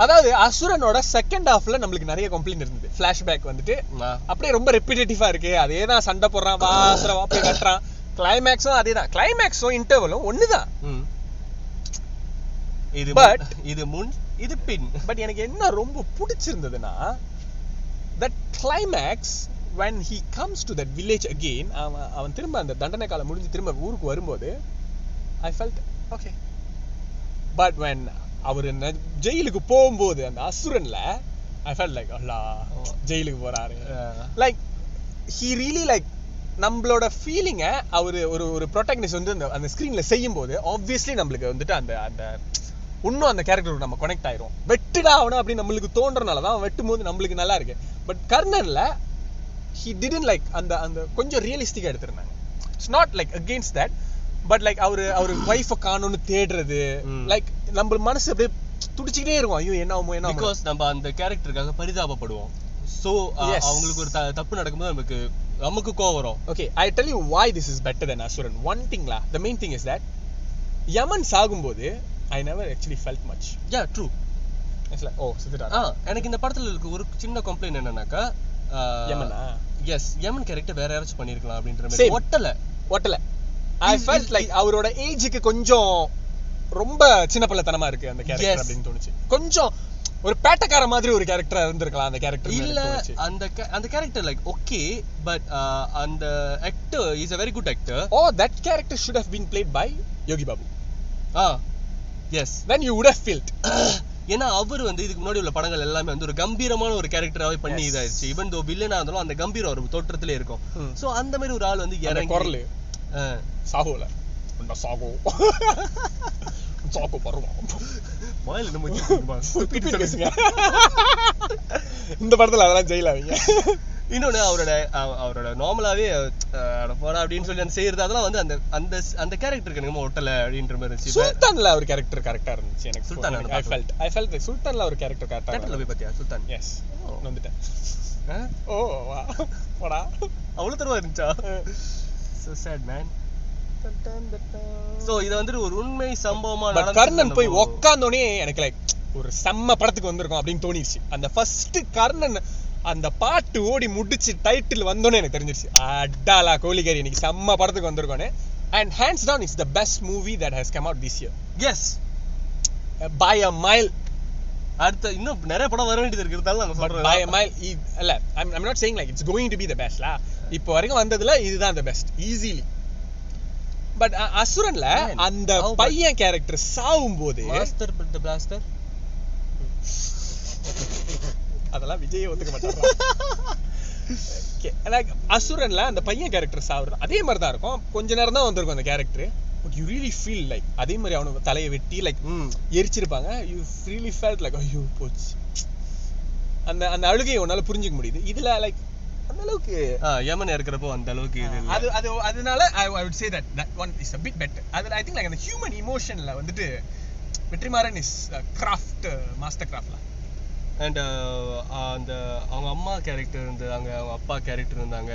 அதாவது அசுரனோட செகண்ட் ஹாஃப்ல நம்மளுக்கு நிறைய கம்ப்ளைண்ட் இருந்தது. ஃபிளாஷ்பேக் வந்துட்டு. அப்படியே ரொம்ப ரெப்பிடேட்டிவா இருக்கு. அதே தான் சண்டை போடுறான் வா அசுரன் வா போய் கட்டுறான் கிளைமேக்ஸும் அதே தான் கிளைமேக்ஸும் இன்டர்வலும் ஒண்ணுதான். ம். இது முன், இது முன் இது பின். பட் எனக்கு என்ன ரொம்ப பிடிச்சிருந்ததுன்னா that climax when he comes to that village again அவன் அவன் திரும்ப அந்த தண்டனை காலம் முடிஞ்சு திரும்ப ஊருக்கு வரும்போது I felt okay but when அவர் ஜெயிலுக்கு போகும்போது அந்த அசுரன்ல ஐ felt லைக் அல்லா ஜெயிலுக்கு போறாரு. லைக் ஹி ரியலி லைக் நம்மளோட ஃபீலிங்கை அவர் ஒரு ஒரு ப்ரொட்டக்னிஸ்ட் வந்து அந்த அந்த ஸ்க்ரீன்ல செய்யும் போது ஆப்வியஸ்லி நம்மளுக்கு வந்துட்டு அந்த அந்த இன்னும் அந்த கேரக்டர் நம்ம கனெக்ட் ஆயிரும். வெட்டுடா அவனை அப்படின்னு நம்மளுக்கு தோன்றனால தான் வெட்டும் போது நம்மளுக்கு நல்லா இருக்கு. பட் கர்னர்ல ஹி டிடன் லைக் அந்த அந்த கொஞ்சம் ரியலிஸ்டிக்கா எடுத்திருந்தாங்க. It's not like against that but like அவரு அவர் ஒய்ஃபை காணும்னு தேடுறது. லைக் நம்ம மனசு அப்படியே துடிச்சுக்கிட்டே இருக்கும். ஐயோ என்ன ஆகுமோ என்ன பிகாஸ் நம்ம அந்த கேரக்டருக்காக பரிதாபப்படுவோம். Yes. அவங்களுக்கு ஒரு தப்பு நடக்கும்போது நமக்கு நமக்கு கோவம் வரும் Okay, I tell you why this is better than Asuran. One thing lah, the main thing is that யமன் சாகும்போது I never actually felt much. Yeah true It's like, oh, ஆ செத்துட்டாரா? எனக்கு இந்த படத்துல இருக்க ஒரு சின்ன கம்ப்ளைண்ட் என்னன்னாக்கா யமனா? எஸ் யமன் கேரக்டர் வேற யாராச்சும் பண்ணிருக்கலாம் அப்படின்ற. மாதிரி ஒட்டல ஒட்டல. Felt is- like அவரோட ஏஜுக்கு கொஞ்சம் ரொம்ப சின்ன பிள்ளைத்தனமா இருக்கு அந்த. கேரக்டர் அப்படின்னு தோணுச்சு கொஞ்சம் ஒரு பேட்டக்கார மாதிரி ஒரு கேரக்டரா இருந்திருக்கலாம் அந்த கேரக்டர் இல்ல அந்த அந்த கேரக்டர் லைக் ஓகே பட் அந்த actor is a very good actor oh that character should have been played by Yogi Babu ah yes then you would have felt ஏன்னா அவர் வந்து இதுக்கு முன்னாடி உள்ள படங்கள் எல்லாமே வந்து ஒரு கம்பீரமான ஒரு கேரக்டராவே பண்ணி. இதாயிருச்சு. ஈவன் தோ வில்லனா இருந்தாலும் அந்த கம்பீரம் ஒரு தோற்றத்திலே இருக்கும். சோ அந்த மாதிரி ஒரு ஆள் வந்து இறங்கி குரலு. சாகோல. சாகோ. சாகோ வருவான் பேசுங்க. இந்த படத்துல அதெல்லாம் ஜெயில அவங்க இன்னொன்னு அவரோட அவ- அவரோட நார்மலாவே போறா அப்படின்னு சொல்லி அந்த செய்யறது அதெல்லாம் வந்து அந்த அந்த அந்த கேரக்டருக்கு என்னமோ ஒட்டல அப்படின்ற மாதிரி இருந்துச்சு. சுல்தான்ல ஒரு கேரக்டர் கரெக்டா இருந்துச்சு எனக்கு சுல்தான் ஐ ஃபெல்ட் ஐ ஃபெல்ட் சுல்தான்ல ஒரு கேரக்டர் கரெக்டா தேட்டர்ல போய் பாத்தியா? சுல்தான். எஸ். வந்துட்டேன்? ஓ வா போடா. அவ்வளவு தருவா இருந்துச்சா? so sad man. சோ இது வந்துட்டு ஒரு உண்மை சம்பவமா கர்ணன் போய். உக்காந்தோடனே எனக்கு லைக் ஒரு செம்ம படத்துக்கு வந்திருக்கும் அப்படின்னு தோணிடுச்சு அந்த ஃபர்ஸ்ட் கர்ணன் அந்த பாட்டு ஓடி முடிச்சு டைட்டில் வந்தோடனே எனக்கு தெரிஞ்சிருச்சு. அடாலா கோழிகரி இன்னைக்கு செம்ம படத்துக்கு வந்திருக்கோன்னு. And hands down it's the best movie that has come out this year yes. By a mile அடுத்த இன்னும் நிறைய படம் வர வேண்டியது இருக்கு. இருந்தாலும் நாங்க பட் சொல்றோம் பை அ மைல் இல்ல I'm I'm not saying like it's going to be the பெஸ்ட்லா இப்போ வரைக்கும் வந்ததுல இதுதான் த பெஸ்ட் ஈஸிலி பட் அசுரன்ல அந்த பையன் கேரக்டர் சாவும் போது மாஸ்டர் பிளாஸ்டர் அதெல்லாம் விஜய் ஒத்துக்க மாட்டாங்க லைக் அசுரன்ல அந்த பையன் கேரக்டர் சாவுறது அதே மாதிரி தான் இருக்கும். கொஞ்ச நேரம் தான் வந்திருக்கும் அந்த character but you really feel like அதே மாதிரி அவனுக்கு தலையை வெட்டி லைக் எரிச்சிருப்பாங்க. யூ ரியலி ஃபெல்ட் லைக் ஐயோ போச்சு. அந்த அந்த அழுகையை உன்னால புரிஞ்சுக்க முடியுது. இதுல லைக் அந்த அளவுக்கு யமன் இருக்கிறப்போ அந்த அளவுக்கு இது. அது அது அதனால I I would say that that one is a bit better. அது I think like the human இமோஷன்ல வந்துட்டு வெற்றிமாறன் இஸ் கிராஃப்ட் மாஸ்டர் கிராஃப்ட்ல அண்ட் அந்த அவங்க அம்மா கேரக்டர் இருந்தாங்க அவங்க அப்பா கேரக்டர் இருந்தாங்க.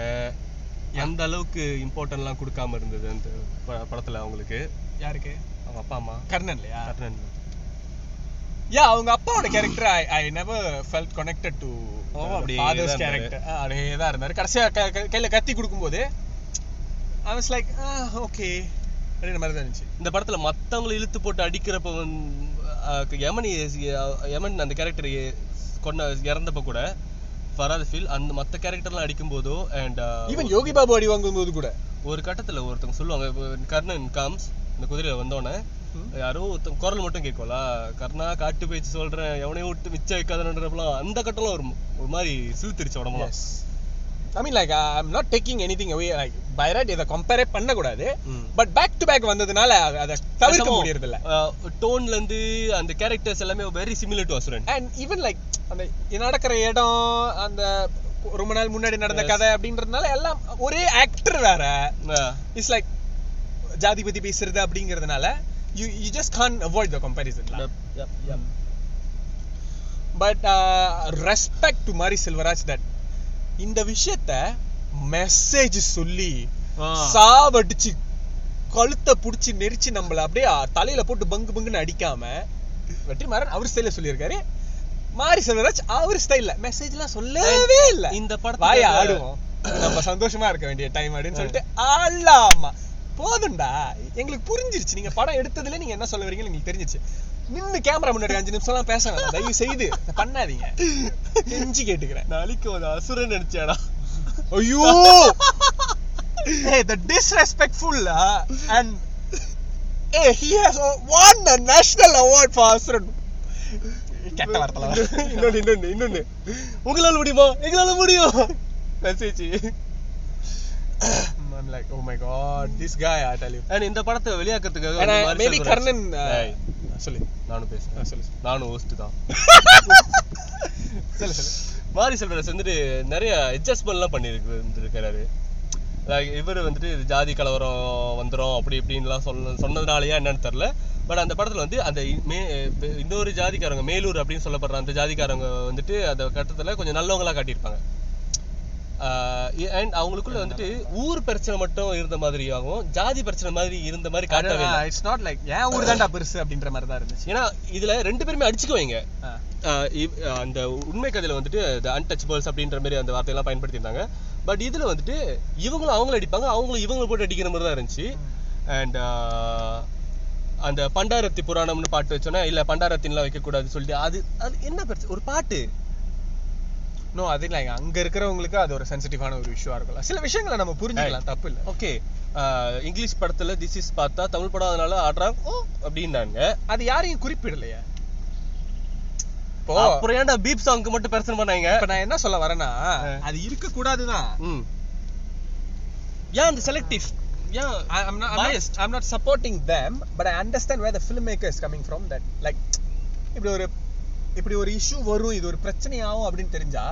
எந்த அளவுக்கு இம்பார்ட்டன்ட்லாம் கொடுக்காம இருந்தது அந்த படத்துல அவங்களுக்கு? யாருக்கு? அவங்க அப்பா அம்மா. கர்ணன் இல்லையா கர்ணன். யா அவங்க அப்பாவோட character I I never felt connected to father's character அப்படியே தான் இருந்தாரு. கடைசியா க- க- கையில கத்தி கொடுக்கும்போது ஐ வாஸ் லைக் ஓகே அப்படின்ற மாதிரி தான் இருந்துச்சு. இந்த படத்துல மத்தவங்களை இழுத்து போட்டு அடிக்கிறப்ப வந்து, யமன் யமன் அந்த கேரக்டர் கொண்ட இறந்தப்ப கூட ஃபராத் ஃபீல் அந்த மத்த கேரக்டர்லாம் அடிக்கும் போதோ அண்ட் ஈவன் யோகி பாபு அடி வாங்கும்போது கூட. ஒரு கட்டத்துல ஒருத்தவங்க சொல்லுவாங்க கர்ணன் காம்ஸ் இந்த குதிரையில வந்தோடனே யாரோ ஒருத்தன் குரல் மட்டும் கேட்கும்ல கர்ணா காட்டு பேச்சு சொல்றேன் எவனையும் விட்டு மிச்சம் வைக்காதன்றப்பலாம் அந்த கட்டம்லாம் ஒரு ஒரு மாதிரி சிலுத்திருச்சு உடம்புலாம். I mean like I am not taking anything away like by right இதை கம்பேரே பண்ணக்கூடாது. ம். பட் பேக் டு பேக் வந்ததுனால அத- தவிர்க்க முடியறது இல்ல டோன்ல இருந்து அந்த கேரக்டர்ஸ் எல்லாமே very similar to Asuran and even like அந்த நடக்கிற இடம் அந்த ரொம்ப நாள் முன்னாடி நடந்த. கதை அப்படின்றதுனால எல்லாம் ஒரே ஆக்டர் வேற. இட்ஸ் லைக் ஜாதி பத்தி பேசுறது அப்படிங்கிறதுனால you you just can't avoid the comparison but respect to Mari Selvaraj that இந்த விஷயத்த மெசேஜ் சொல்லி சாவடிச்சு கழுத்தை புடிச்சு நெரிச்சு நம்மள அப்படியே தலையில போட்டு பங்கு பங்குன்னு அடிக்காம வெற்றிமாறன் அவர் ஸ்டைல சொல்லியிருக்காரு. மாரி செல்வராஜ் அவர் ஸ்டைல்ல மெசேஜ்லாம் சொல்லவே இல்ல. இந்த வாய படத்துல ஆடுவோம். நம்ம சந்தோஷமா இருக்க வேண்டிய டைம் அப்படின்னு சொல்லிட்டு ஆளாமா போதும்டா. எங்களுக்கு புரிஞ்சிருச்சு. நீங்க படம் எடுத்ததுல நீங்க என்ன சொல்ல வரீங்கன்னு எங்களுக்கு தெரிஞ்சிருச்சு. நின்னு கேமரா முன்னாடி அஞ்சு நிமிஷம் எல்லாம் பேச வேணாம். தயவு செய்து பண்ணாதீங்க. கெஞ்சி கேட்டுக்கிறேன். நாளைக்கு ஒரு அசுரன் நினைச்சாடா. ஐயோ! disrespectful uh, and hey he has uh, won a national award for Asuran கெட்ட வார்த்தை இன்னொன்னு இன்னொன்னு இன்னொன்னு. உங்களால முடியுமா? எங்களால முடியும். Message I'm like oh my god this guy I tell you. And இந்த படத்தை வெளியாக்குறதுக்காக uh, ஏய், சொல்லு நானும் பேசுறேன். சொல்லு. நானும் ஹோஸ்ட் தான். சொல்லு சொல்லு. மாரி செல்வராஜ் வந்துட்டு நிறைய அட்ஜஸ்ட்மெண்ட்லாம் பண்ணிருக்கு இருந்திருக்கிறாரு லைக் இவர் வந்துட்டு ஜாதி கலவரம் வந்துரும் அப்படி இப்படின்லாம் சொல்ல சொன்னதுனாலயா என்னன்னு தெரியல. பட் அந்த படத்துல வந்து அந்த மே இன்னொரு ஜாதிக்காரங்க மேலூர் அப்படின்னு சொல்லப்படுற அந்த ஜாதிக்காரங்க வந்துட்டு அந்த கட்டத்துல கொஞ்சம் நல்லவங்களா காட்டியிருப்பாங்க. அண்ட் அவங்களுக்குள்ள வந்துட்டு ஊர் பிரச்சனை மட்டும் இருந்த மாதிரியாகவும் ஜாதி பிரச்சனை மாதிரி இருந்த மாதிரி காட்டவே இல்லை. இட்ஸ் நாட் லைக் ஏன் ஊர் தான்டா பெருசு அப்படின்ற மாதிரி தான் இருந்துச்சு. ஏன்னா இதுல ரெண்டு பேருமே அடிச்சுக்குவாங்க அந்த உண்மை கதையில வந்துட்டு the untouchables அப்படின்ற மாதிரி அந்த வார்த்தையெல்லாம் பயன்படுத்தியிருந்தாங்க. பட் இதுல வந்துட்டு இவங்களும் அவங்களும் அடிப்பாங்க அவங்களும் இவங்களை போட்டு அடிக்கிற மாதிரி தான் இருந்துச்சு. அண்ட் அந்த பண்டாரத்தி புராணம்னு பாட்டு வச்சோன்னா இல்ல பண்டாரத்தின்லாம் வைக்கக்கூடாது சொல்லிட்டு அது அது என்ன பிரச்சனை ஒரு பாட்டு. நோ அது இல்லை அங்க இருக்கிறவங்களுக்கு அது ஒரு சென்சிட்டிவான ஒரு இஷ்யூவா இருக்கலாம். சில விஷயங்களை நம்ம புரிஞ்சுக்கலாம் தப்பு இல்ல ஓகே இங்கிலீஷ் படத்துல திஸ் இஸ் பார்த்தா தமிழ் படம் அதனால ஆடுறாங்க ஓ அப்படின்னாங்க. அது யாரையும் குறிப்பிடலையே. இப்போ அப்புறம் ஏன்டா பீப் சாங்க்கு மட்டும் பிரச்சனை பண்ணாங்க? இப்ப நான் என்ன சொல்ல வரேன்னா. அது இருக்க கூடாதுதான் ஏன் அந்த selective I- I'm not, I'm not, I'm not supporting them, but I understand where the filmmaker is coming from. That like இப்படி ஒரு இப்படி ஒரு இஷ்யூ வரும் இது ஒரு பிரச்சனையாகும் அப்படின்னு தெரிஞ்சா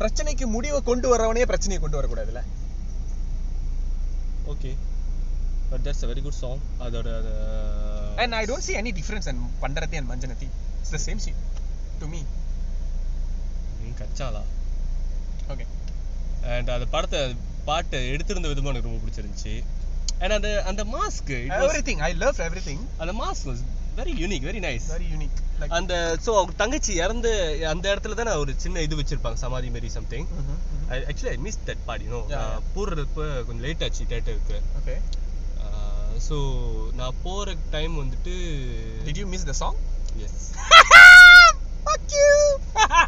பிரச்சனைக்கு முடிவை கொண்டு வரவனே பிரச்சனையை கொண்டு வரக்கூடாதுல்ல. Okay but that's a very good song அதோட அது and I don't see any difference in பண்டரத்தி and மஞ்சனத்தி. It's the same scene to me. நீ கச்சாலா okay. அண்ட் அந்த படத்தை பாட்டை எடுத்திருந்த விதமும் எனக்கு ரொம்ப பிடிச்சிருந்துச்சு. அண்ட் அந்த அந்த mask everything I love everything. அந்த mask very unique very nice very unique like அந்த சோ அவங்க தங்கச்சி இறந்து அந்த இடத்துல தானே ஒரு சின்ன இது வச்சிருப்பாங்க சமாதி மாரி something. Actually I miss that Yeah, yeah. போடுறப்ப கொஞ்சம் லேட் ஆச்சு தேட்டருக்கு okay. ஸோ நான் போற டைம் வந்துட்டு did you miss the song? Yes fuck you!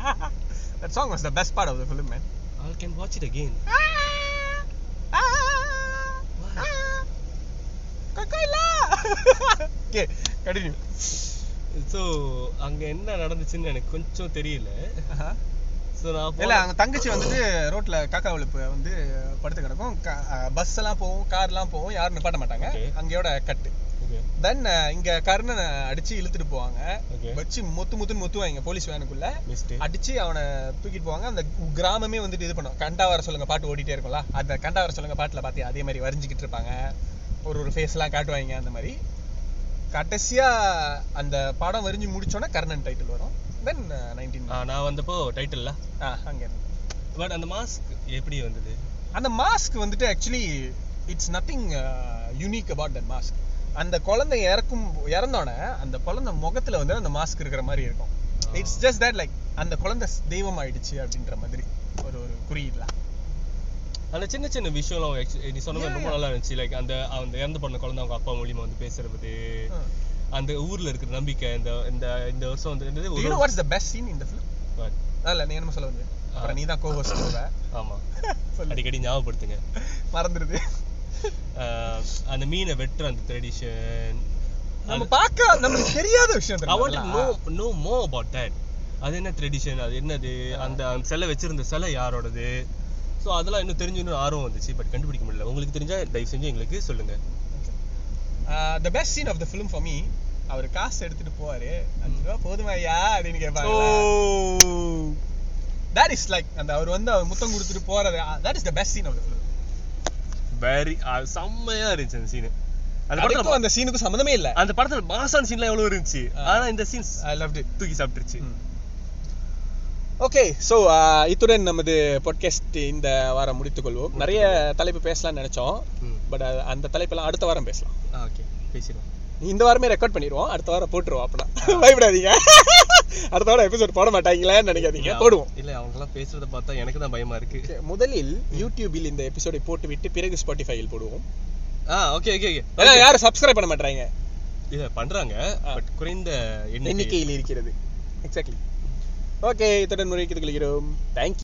That song was the best part of the film man. I can watch it again okay. Continue. So அங்க என்ன நடந்துச்சுன்னு எனக்கு கொஞ்சம் தெரியல. இல்ல அவங்க தங்கச்சி வந்துட்டு ரோட்ல காக்கா விழுப்பு வந்து படுத்து கிடக்கும். பஸ் எல்லாம் போகும் கார் எல்லாம் போகும் யாரும் நிப்பாட்ட மாட்டாங்க. அங்கேயோட கட்டு தென் இங்க கர்ணனை அடிச்சு இழுத்துட்டு போவாங்க. வச்சு மொத்து முத்துன்னு முத்துவாங்க போலீஸ் வேனுக்குள்ள. அடிச்சு அவனை தூக்கிட்டு போவாங்க. அந்த கிராமமே வந்துட்டு இது பண்ணும். கண்டா வர சொல்லுங்க பாட்டு ஓடிட்டே இருக்கும்ல. அந்த கண்டா வர சொல்லுங்க பாட்டுல பாத்தியா அதே மாதிரி வரைஞ்சிக்கிட்டு இருப்பாங்க. ஒரு ஒரு ஃபேஸ் எல்லாம் காட்டுவாங்க அந்த மாதிரி. கடைசியா அந்த படம் வரைஞ்சு முடிச்சோன்னா கர்ணன் டைட்டில் வரும். தென் நைன்டீன் நான் வந்தப்போ டைட்டில்ல அங்க இருந்து. பட் அந்த மாஸ்க் எப்படி வந்தது? அந்த மாஸ்க் வந்துட்டு actually it's nothing unique about that mask அந்த குழந்தை இறக்கும் இறந்தோடனே அந்த குழந்தை முகத்துல வந்து அந்த மாஸ்க் இருக்கிற மாதிரி இருக்கும். இட்ஸ் ஜஸ்ட் தட் லைக் அந்த குழந்தை தெய்வம் ஆயிடுச்சு அப்படின்ற மாதிரி. ஒரு ஒரு குறியீடுல. அந்த சின்ன சின்ன விஷயம் நீ சொன்ன மாதிரி ரொம்ப. நல்லா இருந்துச்சு. லைக் அந்த அந்த இறந்து பண்ண குழந்தை அவங்க அப்பா மூலியமா வந்து பேசுறது. அந்த ஊர்ல இருக்கிற நம்பிக்கை இந்த இந்த இந்த வருஷம் வந்து என்னது Do ஒரு you know what is the best scene in the film? What? இல்ல நீ என்ன சொல்ல வந்து. அப்புறம் நீ தான் co-host சொல்லுவ ஆமா. அடிக்கடி ஞாபகப்படுத்துங்க. மறந்துடுது அந்த மீனை வெட்டுற அந்த ட்ரெடிஷன் நம்ம பார்க்க நமக்கு தெரியாத விஷயம் to தெரியுமா? know know more about that. அது என்ன ட்ரெடிஷன் அது என்னது? அந்த சிலை வச்சிருந்த சிலை யாரோடது? ஸோ அதெல்லாம் இன்னும் தெரிஞ்சுக்கணும் ஆர்வம் வந்துச்சு பட் கண்டுபிடிக்க முடியல. உங்களுக்கு தெரிஞ்சா தயவு செஞ்சு எங்களுக்கு சொல்லுங்க. The best scene of the film for me அவர் காசு எடுத்துட்டு போவாரு. அஞ்சு ரூபா போதுமா ஐயா? அப்படின்னு கேட்பாங்க that is like அந்த அவர் வந்து அவர் முத்தம் கொடுத்துட்டு போறது that is the best scene of the film. Very செம்மையா இருந்துச்சு அந்த சீன் அந்த அதுக்கும் படத்துல அந்த சீனுக்கும் சம்மந்தமே இல்ல. அந்த படத்துல மாசான் சீன்லாம் எவ்வளவு இருந்துச்சு. ஆனா இந்த இட் தூக்கி சாப்பிட்டுருச்சு. ஓகே ஸோ இத்துடன் நமது பாட்காஸ்ட் இந்த வாரம் முடித்துக் கொள்வோம் நிறைய தலைப்பு பேசலாம்னு நினைச்சோம். பட் அந்த தலைப்பெல்லாம் அடுத்த வாரம் பேசலாம். ஓகே பேசிடுவோம். இந்த வாரமே ரெக்கார்ட் பண்ணிடுவோம். அடுத்த வாரம் போட்டுருவோம் அப்படின்னா பயப்படாதீங்க. அடுத்த வாரம் எபிசோட் போட மாட்டாங்களேன்னு நினைக்காதீங்க. போடுவோம். இல்ல அவங்க எல்லாம் பேசுறத பார்த்தா எனக்கு தான் பயமா இருக்கு. முதலில் யூடியூபில் இந்த எபிசோடை போட்டுவிட்டு பிறகு ஸ்பாட்டிஃபையில் போடுவோம். ஆ ஓகே ஓகே ஓகே யாரும் சப்ஸ்கிரைப் பண்ண மாட்டாங்க இல்ல பண்றாங்க. பட் குறைந்த எண்ணிக்கை. எண்ணிக்கையில் இருக்கிறது. எக்ஸாக்ட்லி ஓகே இத்துடன் முறைக்கு கொள்கிறோம் தேங்க்யூ